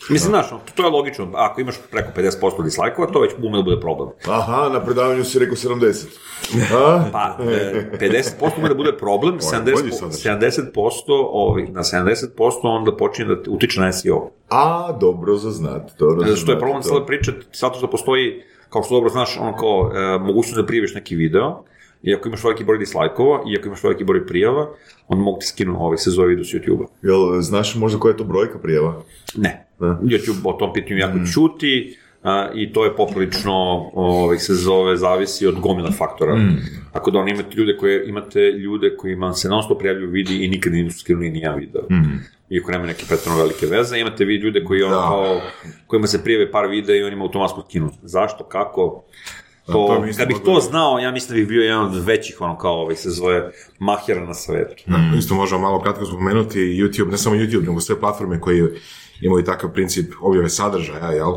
Mislim, znaš, ono, to je logično, ako imaš preko 50% dislike-ova, to već ume da bude problem. Aha, na predavanju si rekao 70. A? Pa, e, 50% ume da bude problem, bolji 70%, sadržaj. 70% ovih, na 70% onda počinje da utiče na SEO. A, dobro za znat. Dobro za što je problem cijele priče, zato što postoji, kao što dobro znaš, ono kao, e, mogućnost da prijaviš neki video, i ako imaš veliki broj dislajkova, i ako imaš veliki broj prijava, onda mogu ti skinu ovaj se zove video s YouTube-a. Jel, znaš možda koja je to brojka prijava? Ne. Da. YouTube o tom pitanju jako čuti, a, i to je poprilično, ovaj, se zove, zavisi od gomila faktora. Ako da on imate ljude koje, imate ljude kojima se non stop prijavljuju vidi i nikad nisu skinuli ni jedan video. Iako nema neke pretredno velike veze, imate vi ljude koji ono Da. kao, kojima se prijave par videa i on ima automatsko skinu. Zašto, kako? To, to kad bih to znao, ja mislim da bih bio jedan od većih, ono kao ovaj, se zove, mahera na svetu. Da, Isto možemo malo kratko spomenuti YouTube, ne samo YouTube, nego sve platforme koje imaju takav princip objave sadržaja, jel?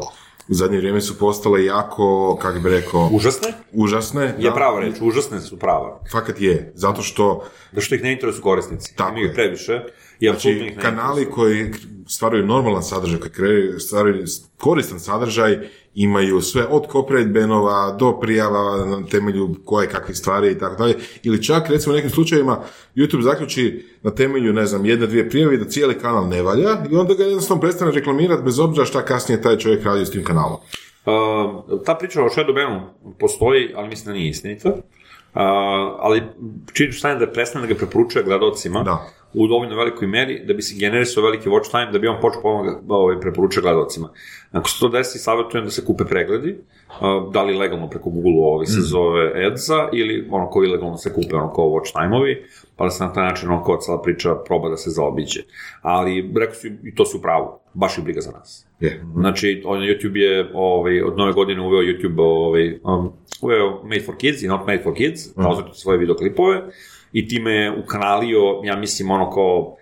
U zadnje vrijeme su postale jako, kako bi rekao, Užasne? užasne. Je da. prava reč, užasne su prava. Fakat je, zato što Da što ih ne interesuju korisnici. Tako Imaju je. previše apsolutno Znači, kanali koji stvaraju normalan sadržaj, koji stvaraju koristan sadržaj, imaju sve od copyright benova do prijava na temelju koje kakvih stvari i tako dalje. Ili čak, recimo, u nekim slučajevima YouTube zaključi na temelju, ne znam, jedne, dvije prijave da cijeli kanal ne valja i onda ga jednostavno prestane reklamirati bez obzira šta kasnije taj čovjek radi s tim kanalom. Uh, ta priča o shadow banu postoji, ali mislim da nije istinita. Uh, ali čini stane da prestane da ga preporučuje gledalcima, Da. U dovoljno velikoj meri da bi se generisao veliki watch time, da bi on počeo ponovno ovaj, preporučio gledalcima. Ako se to desi, savjetujem da se kupe pregledi, da li legalno preko Google ovaj, se zove Adsa, ili ono koji legalno se kupe ono kao watch time-ovi, pa da se na taj način ono kao cela priča proba da se zaobiđe. Ali, rekao su, i to su pravo, baš je briga za nas. Je. Znači, on, YouTube je ovaj, od nove godine uveo YouTube, ovaj, um, uveo Made for Kids i Not Made for Kids, da ozvati svoje videoklipove i time je ukanalio, ja mislim, ono kao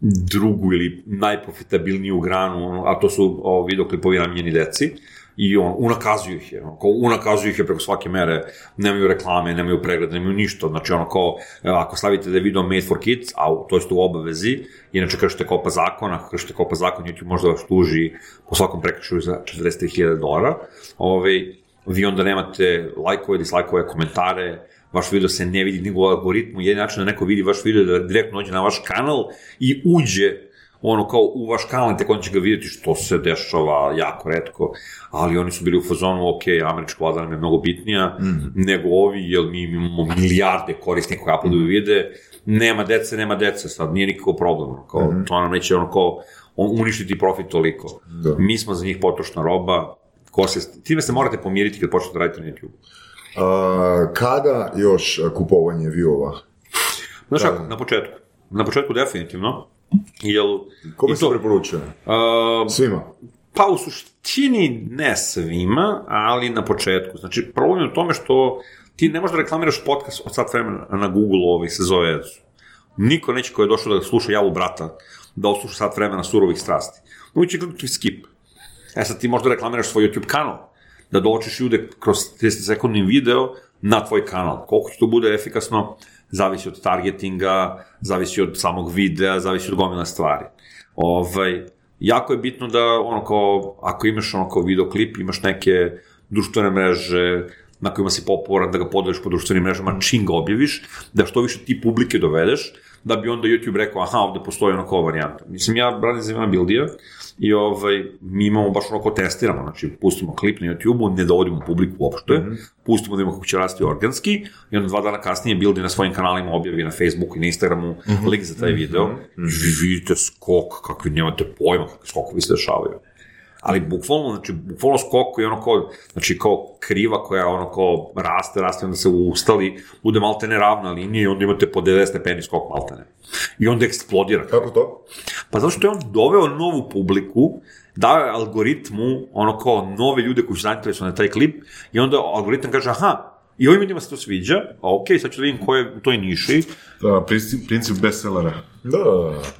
drugu ili najprofitabilniju granu, ono, a to su o, videoklipovi namijenjeni deci, i on, unakazuju ih je, ono, kao unakazuju ih je preko svake mere, nemaju reklame, nemaju pregled, nemaju ništa, znači ono kao, evo, ako stavite da je video made for kids, a to jeste u obavezi, inače kažete kopa zakon, ako kažete kopa zakon, YouTube možda vas tuži po svakom prekršaju za 43.000 dolara, ovaj, vi onda nemate lajkove, dislajkove, komentare, vaš video se ne vidi nego u algoritmu, jedin način da neko vidi vaš video da direktno dođe na vaš kanal i uđe ono kao u vaš kanal, tek on će ga vidjeti što se dešava jako redko, ali oni su bili u fazonu, ok, američka vlada nam je mnogo bitnija nego ovi, jer mi imamo milijarde korisnika koji uploaduju vide, nema dece, nema dece, sad nije nikakav problem, kao, to nam neće ono kao on, uništiti profit toliko. Da. Mi smo za njih potrošna roba, ko se, time se morate pomiriti kad počnete raditi na YouTube. A, kada još kupovanje viewova? Znaš kako, na početku. Na početku definitivno, jel... Kome se preporučuje? a, Svima. Pa u suštini ne svima, ali na početku. Znači, problem je u tome što ti ne možeš da reklamiraš podcast od sat vremena na Google ovaj se zove. Niko neće ko je došao da sluša javu brata, da osluša sat vremena surovih strasti. Uvijek će kliknuti skip. E sad ti možda reklamiraš svoj YouTube kanal, da dođeš ljude kroz 30 sekundni video na tvoj kanal. Koliko će to bude efikasno, zavisi od targetinga, zavisi od samog videa, zavisi od gomila stvari. Ovaj, jako je bitno da ono kao, ako imaš ono kao videoklip, imaš neke društvene mreže, na kojima si popularan da ga podeliš po društvenim mrežama, čim ga objaviš, da što više ti publike dovedeš, da bi onda YouTube rekao, aha, ovde postoji ono kao varijanta. Mislim, ja radim za Ivana Bildija i ovaj, mi imamo baš ono kao testiramo, znači pustimo klip na YouTube-u, ne dovodimo publiku uopšte, pustimo da imamo kako će rasti organski i onda dva dana kasnije Bildi na svojim kanalima objavi na Facebooku i na Instagramu link za taj video. Vi vidite skok, kakvi nemate pojma, kakvi skokovi se dešavaju ali bukvalno, znači, bukvalno skok koji je ono kao, znači kao kriva koja ono kao raste, raste, onda se ustali, bude maltene ravna linija i onda imate po 90 stepeni skok maltene. I onda eksplodira. Kako to? Pa zato što je on doveo novu publiku, dao je algoritmu, ono kao nove ljude koji su zainteresovani na taj klip, i onda algoritam kaže, aha, i ovim ljudima se to sviđa, a ok, sad ću da vidim ko je u toj niši, Da, princip, princip bestsellera. Da.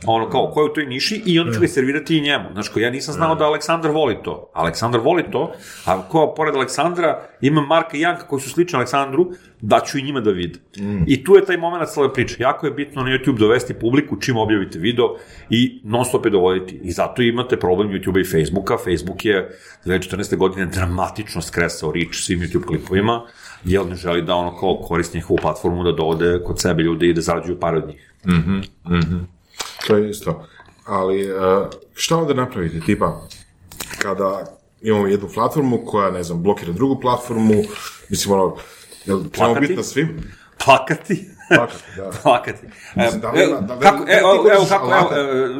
ono kao, ko je u toj niši i onda ću ga servirati i njemu. Znači, ko ja nisam znao da Aleksandar voli to. Aleksandar voli to, a ko pored Aleksandra ima Marka i Janka koji su slični Aleksandru, da ću i njima da vide. I tu je taj moment cele priče. Jako je bitno na YouTube dovesti publiku čim objavite video i non stop je dovoditi. I zato imate problem YouTube i Facebooka. Facebook je 2014. godine dramatično skresao reach svim YouTube klipovima, jer ne želi da ono kao koristi njihovu platformu da dovode kod sebe ljude i da zarađuju pare od njih. To je isto. Ali, uh, šta onda napraviti? Tipa, kada imamo jednu platformu koja, ne znam, blokira drugu platformu, mislim, ono, jel trebamo Plakati? biti na svim? Plakati. Plakati, da. plakati. E, da li- e, da kako, e, evo, kako, evo,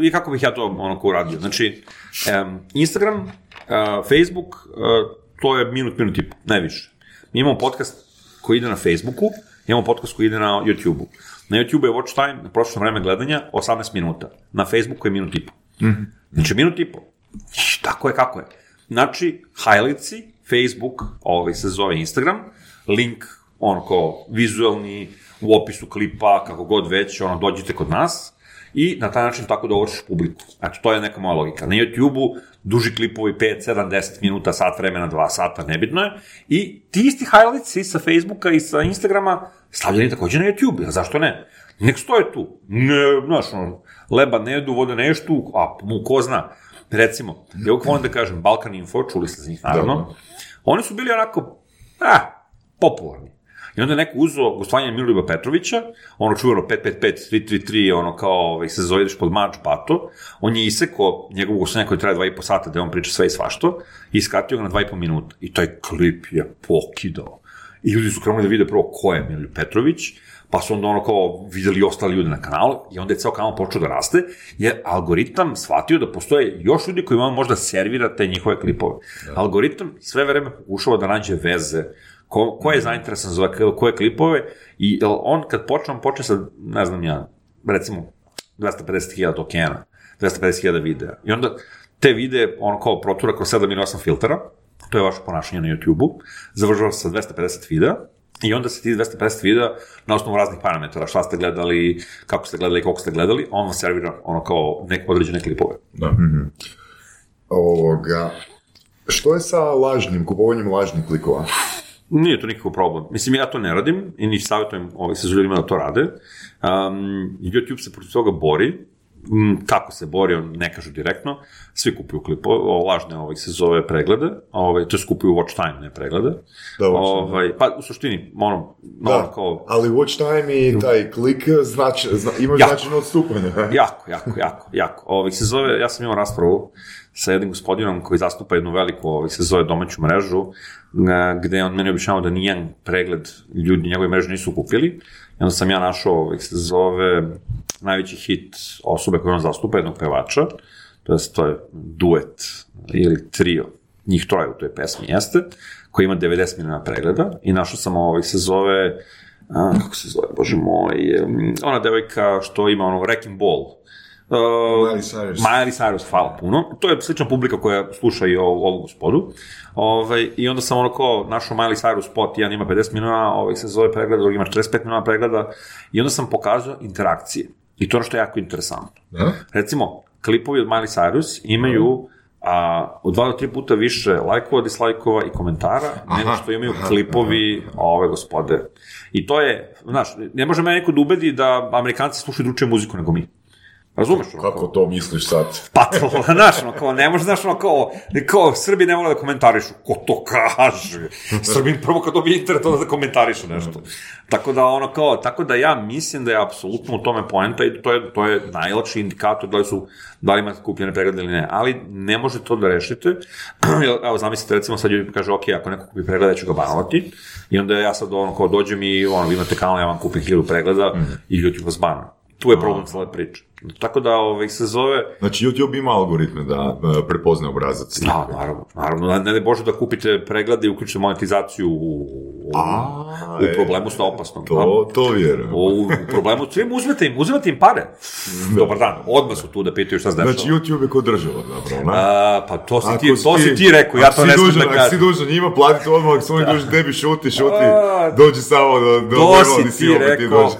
e, i kako bih ja to ono ko uradio. Znači, Instagram, e, Facebook, e, to je minut, minut i najviše. Mi imamo podcast koji ide na Facebooku, imamo podcast koji ide na YouTubeu. Na YouTubeu je watch time, na prosječno vreme gledanja, 18 minuta. Na Facebooku je minut i po. Znači, minut i po. Tako je kako je. Znači, highlightsi, Facebook, ovaj se zove Instagram, link, ono kao vizualni, u opisu klipa, kako god već, ono, dođite kod nas i na taj način tako dovodiš publiku. Eto, to je neka moja logika. Na YouTube-u duži klipovi 5, 7, 10 minuta, sat vremena, 2 sata, nebitno je. I ti isti highlightsi sa Facebooka i sa Instagrama stavljeni takođe na YouTube, jer zašto ne? Nek stoje tu. Ne, znaš, ono, leba ne jedu, vode nešto, a mu ko zna. Recimo, ja uvijek volim da kažem, Balkan Info, čuli ste za njih naravno, oni su bili onako, ah, popularni. I onda je neko uzeo gostovanje Miloljuba Petrovića, ono čuveno 555, 333, ono kao ovaj, se zove ideš pod mač pato, on je isekao njegovo gostovanje koje traje dva i po sata da on priča sve i svašto, i iskratio ga na dva i po minuta. I taj klip je pokidao. I ljudi su krenuli da vide prvo ko je Milju Petrović, pa su onda ono kao videli i ostali ljudi na kanalu i onda je ceo kanal počeo da raste, jer algoritam shvatio da postoje još ljudi koji vam možda servira te njihove klipove. Algoritam sve vreme pokušava da nađe veze, ko, ko je zainteresan za koje klipove i on kad počne, on počne sa, ne znam ja, recimo 250.000 tokena, 250.000 videa. I onda te videe on kao protura kroz 7 ili 8 filtera, to je vaše ponašanje na YouTube-u, završava se sa 250 videa, i onda se ti 250 videa na osnovu raznih parametara, šta ste gledali, kako ste gledali, koliko ste gledali, on vam servira ono kao neke određene klipove. Da. Ovoga, što je sa lažnim, kupovanjem lažnih klikova? Nije to nikakav problem. Mislim, ja to ne radim i ni savjetujem ovih sa ljudima da to rade. Um, YouTube se protiv toga bori. Mm, kako se bori, on ne kažu direktno. Svi kupuju klipove, o, lažne ovih se zove preglede, ovaj, to je kupuju watch time, ne preglede. Da, watch time. ovaj, pa, u suštini, ono, Da, ono kao, ali watch time i taj klik znači, zna, ima Jako. značajno odstupanje. Jako, jako, jako, jako. Ovih se zove, ja sam imao raspravu sa jednim gospodinom koji zastupa jednu veliku, ovih se zove domaću mrežu, gde on meni objašnjavao da nijedan pregled ljudi njegove mreže nisu kupili. I onda sam ja našao, ovih se zove, najveći hit osobe koju on zastupa, jednog pevača, to je, to je duet ili trio, njih troje u toj pesmi jeste, koji ima 90 miliona pregleda i našao sam ovih se zove, a, kako se zove, bože moj, ona devojka što ima ono Wrecking Ball, Uh, Miley Cyrus. Miley Cyrus, hvala puno. To je slična publika koja sluša i ovu, ovu gospodu. Ovaj, I onda sam ono kao našao Miley Cyrus spot, jedan ima 50 miliona, ovaj se zove pregleda, drugi ima 45 miliona pregleda. I onda sam pokazao interakcije. I to je što je jako interesantno. Da? Recimo, klipovi od Miley Cyrus imaju a, od dva do tri puta više lajkova, dislajkova i komentara nego što imaju klipovi ove gospode. I to je, znaš, ne može me neko da ubedi da Amerikanci slušaju dručiju muziku nego mi. Razumeš? ono, Kako to misliš sad? Pa to, znaš, ono, kao, ne može, znaš, ono, kao, kao, Srbi ne vole da komentarišu, ko to kaže? Srbin prvo kad dobije internet, onda da komentariše nešto. Tako da, ono, kao, tako da ja mislim da je apsolutno u tome poenta i to je, to je najlakši indikator da li su, da li imate kupljene preglede ili ne, ali ne može to da rešite. Evo, zamislite, recimo, sad ljudi kaže, ok, ako neko kupi pregled, ja ću ga banovati, i onda ja sad, ono, kao, dođem i, ono, vi imate kanal, ja vam kupim hiljadu pregleda i YouTube vas bana. Tu je problem cele priče. Tako da, ovaj, se zove, Znači, YouTube ima algoritme da e, prepozna obrazac. Da, naravno, naravno. Ne, ne bože da kupite preglede i uključite monetizaciju u, u, A, u e, problemu sa opasnom. To, to vjerujem. U, u problemu, svim uzmete im, uzmete im pare. Dobar dan, odmah su tu da pitaju šta se dešava. Znači, YouTube je kod država, zapravo, ne? A, pa to si, ti, to si ti rekao, ja to ne smijem dužan, da Ako si kažem. dužan njima, platiti odmah, ako su oni dužni tebi, šuti, šuti, A, dođi samo do, do do-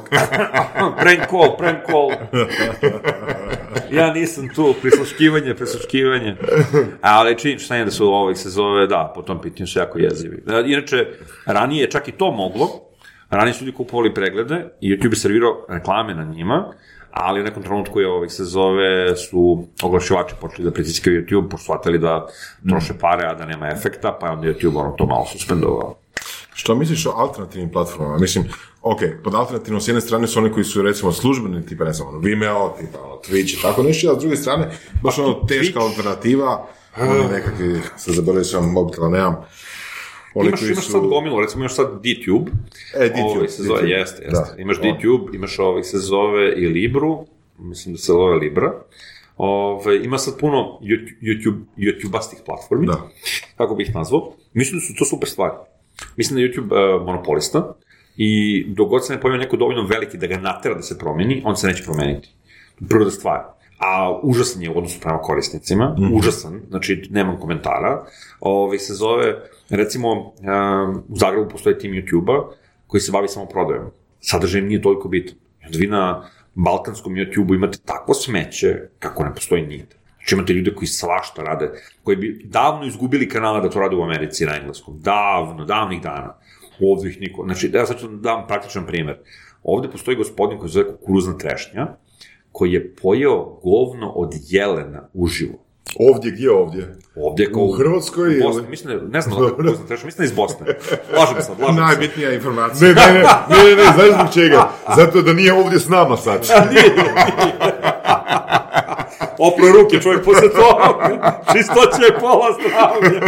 prank call, prank call. ja nisam tu, prisluškivanje, prisluškivanje. Ali činjenica je da su ovih se zove, da, po tom pitanju su jako jezivi. E, Inače, ranije je čak i to moglo, ranije su ljudi kupovali preglede i YouTube je servirao reklame na njima, ali u nekom trenutku je ovih se zove, su oglašivači počeli da pritiskaju YouTube, pošto shvatili da troše pare, a da nema efekta, pa je onda YouTube ono to malo suspendovao. Što misliš o alternativnim platformama? Mislim, ok, pod alternativnom s jedne strane su oni koji su recimo službeni, tipa ne znam, ono, Vimeo, tipa ono, Twitch i tako nešto, a s druge strane, baš ono teška Twitch- alternativa, oni nekakvi, sad zaboravio sam mobitela, nemam. Oni imaš, koji imaš su- sad gomilu, recimo imaš sad DTube. E, DTube, Ovaj se zove, DTube, jeste, jeste. da. Imaš. DTube, imaš ovaj se zove i Libru, mislim da se zove Libra. Ove, ima sad puno YouTube, YouTube, YouTube-astih platformi, Da. kako bih ih nazvao. Mislim da su to super stvari. Mislim da je YouTube uh, monopolista i dok god se ne pojavi neko dovoljno veliki da ga natera da se promeni, on se neće promeniti. Prva stvar. A užasan je u odnosu prema korisnicima, užasan, znači nemam komentara. Ove, se zove, recimo, um, u Zagrebu postoji tim YouTube-a koji se bavi samo prodajom. Sadržaj nije toliko bitan. Onda vi na balkanskom YouTube-u imate takvo smeće kako ne postoji nigde. Znači imate ljude koji svašta rade, koji bi davno izgubili kanale da to rade u Americi na engleskom. Davno, davnih dana. Ovde ih niko... Znači, ja sad ću da dam praktičan primer. Ovde postoji gospodin koji se zove kukuruzna trešnja, koji je pojeo govno od jelena uživo. Ovdje, gdje ovdje? Ovdje kao U Hrvatskoj u Bosni, ili- mislim da, ne znam da je kukuruzna trešnja, mislim da iz Bosne. Lažem sad, lažem sad. Najbitnija informacija. Ne, ne, ne, ne, ne, ne, znaš zbog čega? Zato da nije ovdje s nama sad. opro ruke čovjek posle toga, čistoća je pola zdravlja.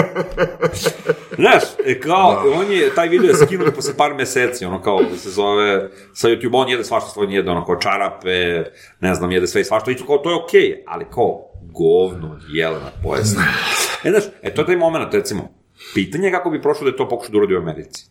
Znaš, e, kao, on je, taj video je skinut posle par meseci, ono kao da se zove, sa YouTube, on jede svašta svoj jede, ono kao čarape, ne znam, jede sve i svašta, i to kao, to je okej, okay, ali kao, govno jelena pojasna. E, znaš, e, to je taj moment, recimo, pitanje je kako bi prošlo da je to pokušao da uradi u Americi.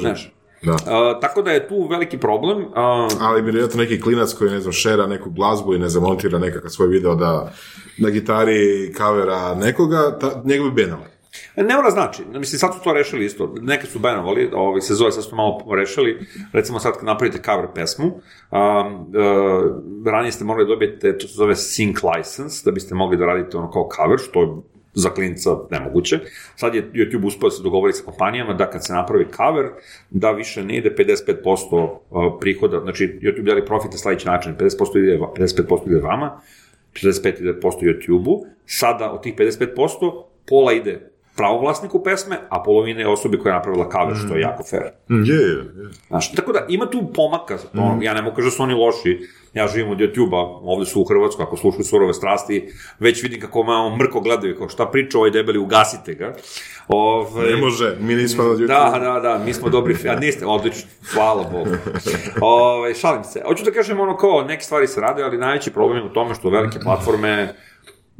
Znaš, Da. a, tako da je tu veliki problem. A, Ali bi vjerojatno neki klinac koji, ne znam, šera neku glazbu i ne znam, montira nekakav svoj video da na gitari kavera nekoga, ta, njega bi benali. Ne mora znači, mislim sad su to rešili isto, neke su banovali, ovaj, se zove, sad su malo rešili, recimo sad kad napravite cover pesmu, um, uh, ranije ste da dobijete, to se zove sync license, da biste mogli da radite ono kao cover, što je za klinca nemoguće. Sad je YouTube uspio da se dogovori sa kompanijama da kad se napravi cover, da više ne ide 55% uh, prihoda, znači YouTube deli profit na sledeći način, 50% ide, 55% ide vama, 45% ide YouTube-u, sada od tih 55% pola ide pravovlasniku pesme, a polovina je osobi koja je napravila cover, što je jako fair. Je, je, je. Znaš, tako da ima tu pomaka, ono, ja ne mogu kažem da su oni loši, ja živim od YouTube-a, ovde su u Hrvatskoj, ako slušaju surove strasti, već vidim kako malo mrko gledaju, kao šta priča ovaj debeli, ugasite ga. Ove, Ne može, mi nismo na YouTube. Da, da, da, mi smo dobri, a niste, odlično, hvala Bogu. Ove, šalim se. Hoću da kažem ono kao, neke stvari se rade, ali najveći problem je u tome što velike platforme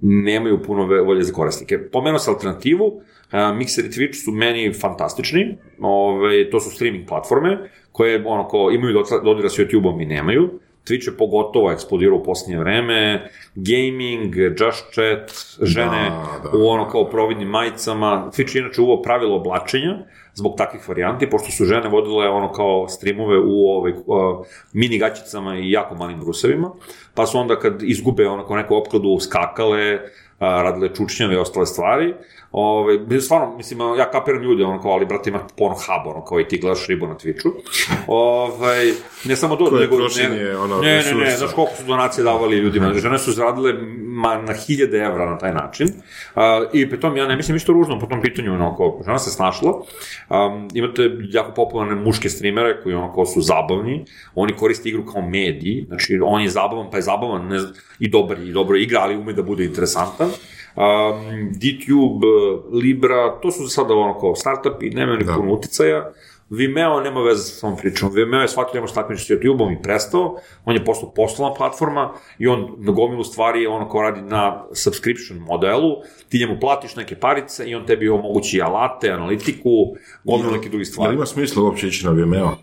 nemaju puno volje za korisnike. Pomenuo sam alternativu, Mixer i Twitch su meni fantastični, ove, to su streaming platforme, koje ono, ko, imaju dodira s YouTube-om i nemaju. Twitch je pogotovo eksplodirao u posljednje vreme, gaming, just chat, žene Da, da. u ono kao providnim majicama. Twitch je inače uvao pravilo oblačenja zbog takvih varijanti, pošto su žene vodile ono kao streamove u ovaj, uh, mini gaćicama i jako malim brusevima, pa su onda kad izgube ono kao neku opkladu skakale, radile čučnjave i ostale stvari. Ove, stvarno, mislim, ja kapiram ljude, ono kao, ali, brate, ima Pornhub, ono kao i ti gledaš ribu na Twitchu. Ove, ne samo to, nego... trošenje, ne, ono, ne, ne, ne, znaš koliko su donacije davali ljudima. Žene su zaradile ma, na hiljade evra na taj način. A, I pritom, ja ne mislim ništa ružno po tom pitanju, ono, kao, žena se snašla. Um, imate jako popularne muške streamere koji ono kao su zabavni, oni koriste igru kao mediji, znači on je zabavan pa je zabavan ne, znam, i dobar i dobro igra, ali ume da bude interesantan. Um, DTube, Libra, to su sada ono kao startupi, nemaju ni Da. puno uticaja. Vimeo nema veze sa tom pričom. Vimeo je shvatio da nema stakmiče s YouTube-om i prestao. On je postao poslovna platforma i on na gomilu stvari ono ko radi na subscription modelu. Ti njemu platiš neke parice i on tebi omogući alate, analitiku, gomilu neke drugi Jel stvari. ima smisla uopće ići na Vimeo?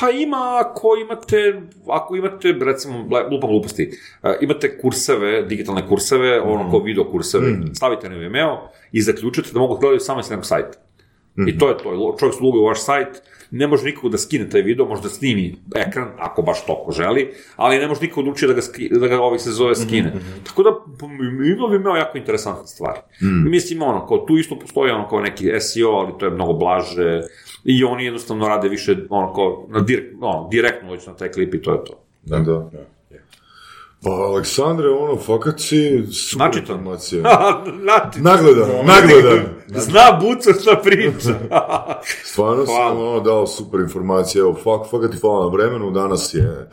Pa ima ako imate, ako imate, recimo, lupam gluposti, uh, imate kurseve, digitalne kurseve, ono kao video kurseve, stavite na Vimeo i zaključite da mogu da gledaju samo sa nekog sajta. I to je to, čovjek uloguje u vaš sajt, ne može nikako da skine taj video, može da snimi ekran, ako baš to ko želi, ali ne može nikako da uči da ga, ski, da ga ovih se zove skine. Tako da, ima Vimeo jako interesantna stvar. Mislim, ono, kao tu isto postoji ono kao neki SEO, ali to je mnogo blaže, i oni jednostavno rade više, ono, kao, na direkt, ono, direktno već na taj klip i to je to. Da, da. Pa, Aleksandre, ono, fakat si super Načitan. informacija. Znati, Nagledan, nagledan. zna buco šta priča. Stvarno Hvala. nam ono dao super informacije, evo, fak, fakat ti hvala na vremenu, danas je,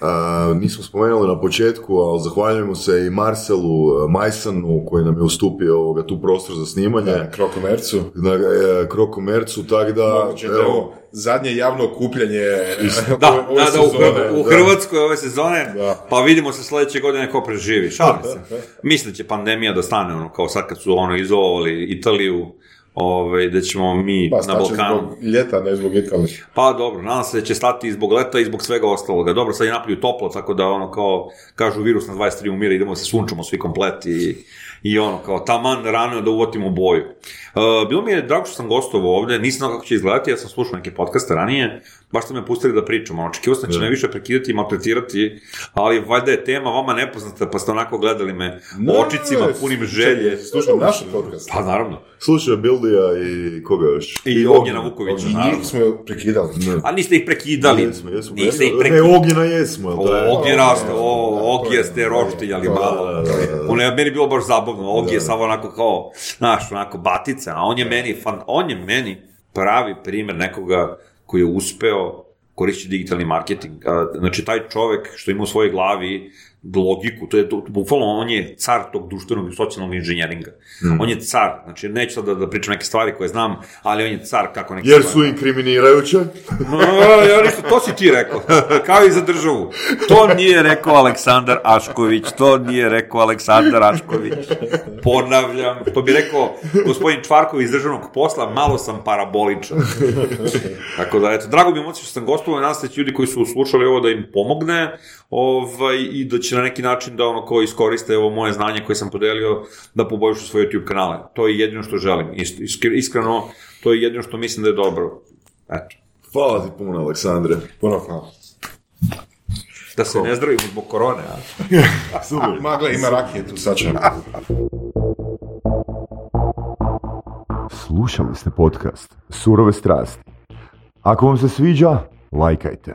a, nismo spomenuli na početku, ali zahvaljujemo se i Marcelu Majsanu koji nam je ustupio ovoga, tu prostor za snimanje, Krokomercu. na e, Krokomercu, tako da, Moguće da je evo, ovo zadnje javno okupljanje Da, ove- ove da, da, u, u Hrvatskoj ove sezone, Da. pa vidimo se sledeće godine ko preživi. Šalim se. Mislim da će pandemija da stane, ono, kao sad kad su ono izolovali Italiju, ove, da ćemo mi Pa, na Balkanu. zbog ljeta, ne zbog Italije. Pa dobro, nadam se da će stati i zbog leta i zbog svega ostaloga. Dobro, sad je napolju toplo, tako da ono kao, kažu virus na 23 umira, idemo da se sunčamo svi komplet i, i ono kao, taman rano da uvotimo boju. Uh, bilo mi je drago što sam gostovao ovde, nisam znao kako će izgledati, ja sam slušao neke podcaste ranije, baš ste me pustili da pričam, ono, očekivao sam da će me više prekidati i maltretirati, ali valjda je tema vama nepoznata, pa ste onako gledali me očicima punim želje. Slušam naše podcast. Pa naravno. slušaj Bildija i koga još? I Ognjena Vukovića, I naravno. njih smo prekidali. A niste ih prekidali. Jesmo, jesmo. Niste ih Ne, prekidali. Ognjena jesmo, da je? Ogi raste, o, Ogi je ste roštiljali malo. On je meni bilo baš zabavno, Ogi je samo onako kao, znaš, onako batica, a on je meni, fan, on je meni pravi primer nekoga koji je uspeo koristi digitalni marketing. Znači, taj čovek što ima u svojoj glavi logiku, to je to, bukvalno on je car tog društvenog i socijalnog inženjeringa. On je car, znači neću sad da, da pričam neke stvari koje znam, ali on je car kako neke Jer stvari. su inkriminirajuće. No, ja ništa, to si ti rekao, kao i za državu. To nije rekao Aleksandar Ašković, to nije rekao Aleksandar Ašković. Ponavljam, to bi rekao gospodin Čvarkov iz državnog posla, malo sam paraboličan. Tako da, eto, drago mi je moći što sam gostovao, nadam se da će ljudi koji su slušali ovo da im pomogne ovaj, i da će na neki način da ono ko iskoriste ovo moje znanje koje sam podelio da poboljšu svoje YouTube kanale. To je jedino što želim. Is- iskre- Iskreno, to je jedino što mislim da je dobro. Eto. Hvala ti puno, Aleksandre. Puno hvala. Da se ne zdravimo zbog korone, a? Super. Ma, gle, ima rakije tu, sad ćemo. Slušali ste podcast Surove strasti. Ako vam se sviđa, lajkajte.